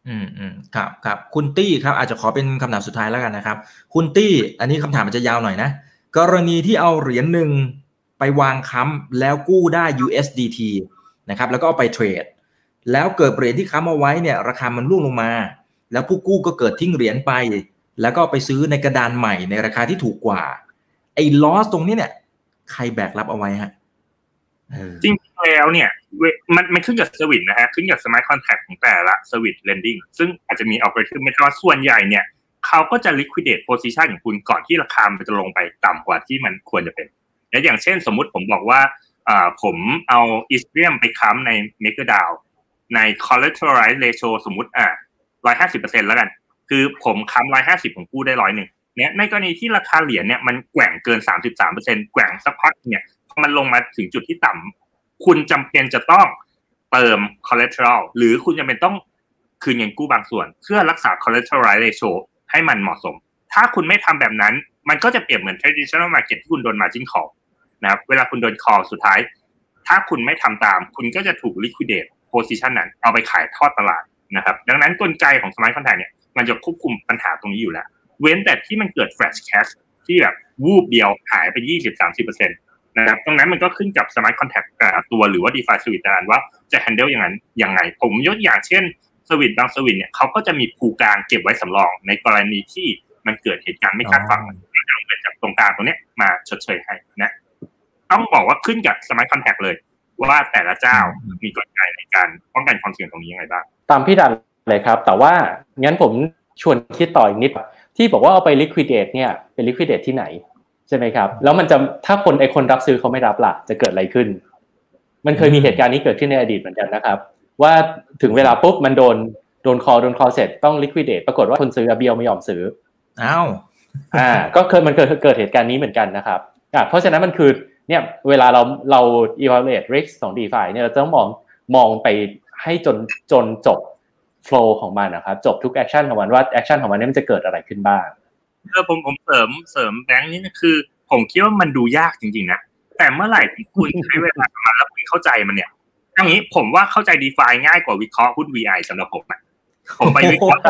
อืมอืมครับครับคุณตี้ครับอาจจะขอเป็นคำถามสุดท้ายแล้วกันนะครับ คุณตี้อันนี้คำถามมันจะยาวหน่อยนะ กรณีที่เอาเหรียญหนึ่งไปวางค้ำแล้วกู้ได้ USDT นะครับแล้วก็เอาไปเทรด แล้วเกิดเหรียญที่ค้ำเอาไว้เนี่ยราคามันร่วงลงมา แล้วผู้กู้ก็เกิดทิ้งเหรียญไป แล้วก็ไปซื้อในกระดานใหม่ในราคาที่ถูกกว่าไอ้ลอสตรงนี้เนี่ย ใครแบกรับเอาไว้ฮะจริงแล้วเนี่ย มันมันขึ้นกับสวิตนะฮะขึ้นกับ smart contract ของแต่ละ service lending ซึ่งอาจจะมีอัลกอริทึมไม่ว่าส่วนใหญ่เนี่ยเขาก็จะ liquidate position ของคุณก่อนที่ราคามันจะลงไปต่ำกว่าที่มันควรจะเป็นอย่างเช่นสมมุติผมบอกว่าอ่าผมเอาอีสเตียมไปค้ำใน MakerDAO ใน collateralize ratio สมมุติอ่าร้อยห้าสิบเปอร์เซ็นแล้วกัน คือผมค้ำร้อยห้าสิบผมกู้ได้ร้อยหนึ่งเนี่ยในกรณีที่ราคาเหรียญเนี่ยมันแกว่งเกินสามสิบสามเปอร์เซ็นแกว่งสักพักเนี่ยพอมันลงมาถึงจุดที่ต่ำ คุณจำเป็นจะต้องเติม collateral หรือคุณจำเป็นต้องคืนเงินกู้บางส่วน เพื่อรักษา collateralize ratio ให้มันเหมาะสม ถ้าคุณไม่ทำแบบนั้น มันก็จะเปรียบเหมือน traditional market ที่คุณโดน margin call นะครับเวลาคุณโดน call สุดท้าย ถ้าคุณไม่ทำตาม คุณก็จะถูก liquidate position นั้น เอาไปขายทอดตลาดนะครับ ดังนั้นกลไกของ smart contract เนี่ยมันจะควบคุมปัญหาตรงนี้อยู่แล้ว เว้นแต่ที่มันเกิด flash cash ที่แบบวูบเดียวหายไป 20-30% นะครับตรงนั้นมันก็ขึ้นกับ smart contract ตัวหรือว่า DeFi service นั้นว่าจะ handle อย่างนั้นยังไง ผมยกอย่างเช่นสวิตบางสวิตเนี่ยเขาก็จะมีผูกลางเก็บไว้สำรอง ในกรณีที่มันเกิดเหตุการณ์ไม่คาดฝันจะเอาเงินจากตรงกลางตรงนี้มาชดเชยให้นะต้องบอกว่าขึ้นกับสมัยคอนแทคเลยว่าแต่ละเจ้ามีกลไกในการป้องกันความเสี่ยงตรงนี้ยังไงบ้างตามพี่ดันเลยครับ แต่ว่างั้นผมชวนคิดต่ออีกนิดที่บอกว่าเอาไป liquidate เนี่ยเป็น liquidate ที่ไหน ใช่ไหมครับ แล้วมันจะถ้าคนไอคนรับซื้อเขาไม่รับล่ะ จะเกิดอะไรขึ้น มันเคยมีเหตุการณ์นี้เกิดขึ้นในอดีตเหมือนกันนะครับ ว่าถึงเวลาปุ๊บมันโดนโดนคอโดนคอเสร็จต้อง liquidate ปรากฏว่าคนซื้อเบียวไม่ยอมซื้ออ้าวอ่า ก็เคยมันเกิดเกิดเหตุการณ์นี้เหมือนกันนะครับอ่าเพราะฉะนั้นมันคือเนี่ยเวลาเราเรา evaluate risk ของ DeFi เนี่ยเราต้องมองมองไปให้จนจนจบ flow ของมันนะครับ จบทุก action ของมันว่า action ของมันเนี่ยมันจะเกิดอะไรขึ้นบ้าง เออผมผมเสริมเสริมแบงค์นี่คือ ผมคิดว่ามันดูยากจริงๆนะแต่เมื่อไหร่ที่คุณใช้เวลากับมันแล้วคุณเข้าใจมันเนี่ยอย่างนี้ผมว่าเข้าใจ DeFi ง่ายกว่าวิเคราะห์หุ้น VI สำหรับผมนะผมไปวิเคราะห์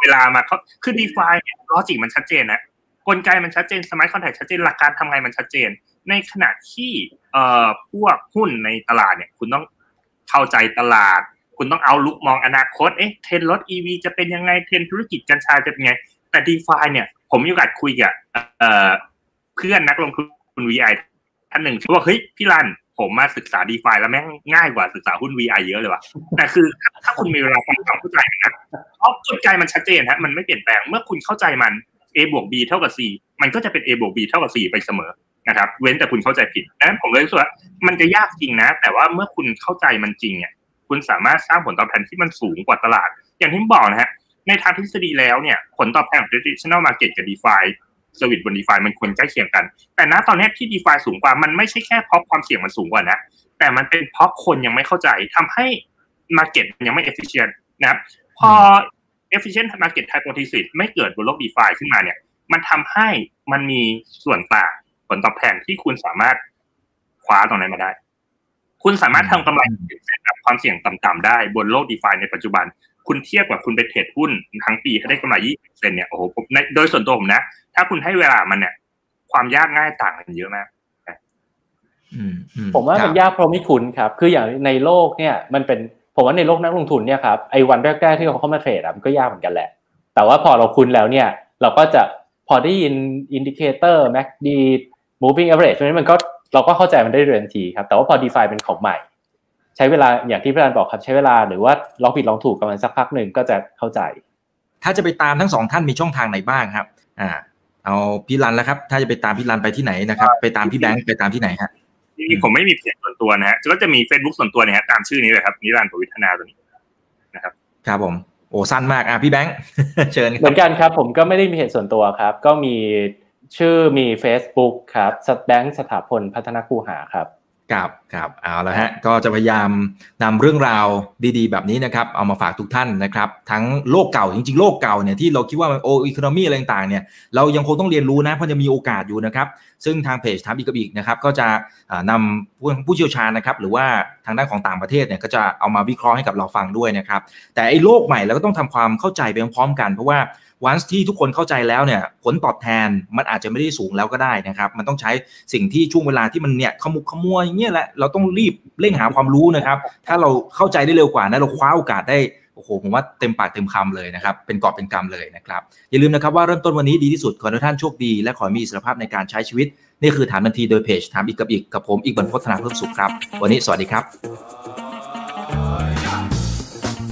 เวลามาเขาคือ DeFi เนี่ยลอจิกมันชัดเจนนะกลไกมันชัดเจนสมัยคอนแทคชัดเจนหลักการทำไงมันชัดเจน ในขณะที่เอ่อพวกหุ้นในตลาดเนี่ย คุณต้องเข้าใจตลาด คุณต้องเอาลุกมองอนาคต เอ๊ะเทรนรถ EV จะเป็นยังไง เทรนธุรกิจกัญชาจะเป็นไง แต่ DeFi เนี่ย ผมมีโอกาสคุยกับเพื่อนนักลงทุน VI ท่านหนึ่งที่ว่าเฮ้ยพี่รันผมมาศึกษา d e f าแล้วแม่งง่ายกว่าศึกษาหุ้น VI เยอะเลยว่ะ แต่คือถ้าคุณมีเวลาฟังความเข้าใจนะเพราะกลไกมันชัดเจนฮะ มันไม่เปลี่ยนแปลง เมื่อคุณเข้าใจมัน A บวก B เท่ากับ C มันก็จะเป็น A บวก B เท่ากับ C ไปเสมอ นะครับ เว้นแต่คุณเข้าใจผิดดังนั้นผมเลยรู้สึกว่ามันจะยากจริงนะ แต่ว่าเมื่อคุณเข้าใจมันจริงเนี่ย คุณสามารถสร้างผลตอบแทนที่มันสูงกว่าตลาด อย่างที่บอกนะฮะในทางทฤษฎีแล้วเนี่ยผลตอบแทนของ traditional market กับ DeFi สวิตบน DeFi มันควรใกล้เคียงกัน แต่ณตอนนี้ที่ DeFi สูงกว่ามันไม่ใช่แค่เพราะความเสี่ยงมันสูงกว่านะแต่มันเป็นเพราะคนยังไม่เข้าใจทำให้ Market ยังไม่ efficient นะครับพอ efficient market hypothesis ไม่เกิดบนโลก DeFi ขึ้นมาเนี่ย มันทำให้มันมีส่วนต่างผลตอบแทนที่คุณสามารถคว้าตรงนั้นมาได้ คุณสามารถทำกำไรกับความเสี่ยงต่ำๆได้บนโลก DeFi ในปัจจุบัน คุณเทียบกับคุณไปเทรดหุ้นทั้งปีให้ได้กำไร20%เนี่ยโอ้โหผมโดยส่วนตัวผมนะ ถ้าคุณให้เวลามันเนี่ย ความยากง่ายต่างกันเยอะมากผมว่ามันยากเพราะไม่คุ้นครับ คืออย่างในโลกเนี่ย มันเป็นผมว่าในโลกนักลงทุนเนี่ยครับไอ้วันแรกๆที่เขาเข้ามาเทรดอะมันก็ยากเหมือนกันแหละ แต่ว่าพอเราคุ้นแล้วเนี่ย เราก็จะพอได้ยิน indicator MACD moving average เพราะนั้นมันก็ เราก็เข้าใจมันได้เร็วทีครับ แต่ว่าพอ DeFi เป็นของใหม่ ใช้เวลาอย่างที่พี่รันบอกครับใช้เวลาหรือว่าลองผิดลองถูกกันมันสักพักหนึ่งก็จะเข้าใจ ถ้าจะไปตามทั้งสองท่านมีช่องทางไหนบ้างครับ อ่า เอาพี่รันแล้วครับ ถ้าจะไปตามพี่รันไปที่ไหนนะครับ ไปตามพี่แบงค์ไปตามที่ไหนฮะจริงๆผมไม่มีเพจส่วนตัวนะฮะก็จะมี Facebook ส่วนตัวเนี่ยฮะตามชื่อนี้เลยครับนิรันดร์ปวิทนาตัวนี้นะครับครับผมโอ้สั้นมากอะพี่แบงค์เชิญเหมือนกันครับ ผมก็ไม่ได้มีเพจส่วนตัวครับ ก็มี ชื่อมี Facebook ครับสแบงค์สถาพลพัฒนาคูหาครับครับครับเอาละฮะก็จะพยายามนำเรื่องราวดีๆ แบบนี้นะครับ เอามาฝากทุกท่านนะครับ ทั้งโลกเก่าจริงๆ โลกเก่าเนี่ยที่เราคิดว่าโออีโคโนมีอะไรต่างๆเนี่ยเรายังคงต้องเรียนรู้นะเพราะจะมีโอกาสอยู่นะครับ ซึ่งทางเพจถามอีกกับอีกนะครับ ก็จะนำผู้ผู้เชี่ยวชาญนะครับ หรือว่าทางด้านของต่างประเทศเนี่ยก็จะเอามาวิเคราะห์ให้กับเราฟังด้วยนะครับ แต่ไอ้โลกใหม่เราก็ต้องทำความเข้าใจไปพร้อมๆกันเพราะว่า วันที่ทุกคนเข้าใจแล้วเนี่ยผลตอบแทนมันอาจจะไม่ได้สูงแล้วก็ได้นะครับมันต้องใช้สิ่งที่ช่วงเวลาที่มันเนี่ยขมุกขมัวอย่างเงี้ยแหละเราต้องรีบเร่งหาความรู้นะครับถ้าเราเข้าใจได้เร็วกว่านะเราคว้าโอกาสได้โอ้โหผมว่าเต็มปากเต็มคำเลยนะครับ เป็นกอบเป็นกำเลยนะครับ อย่าลืมนะครับว่าเริ่มต้นวันนี้ดีที่สุด ขอให้ท่านโชคดี และขอมีอิสรภาพในการใช้ชีวิต นี่คือถามทันทีโดยเพจถามอีกกับอีกกับผมอีกบรรพฒนาเพิ่มสุขครับ วันนี้สวัสดีครับ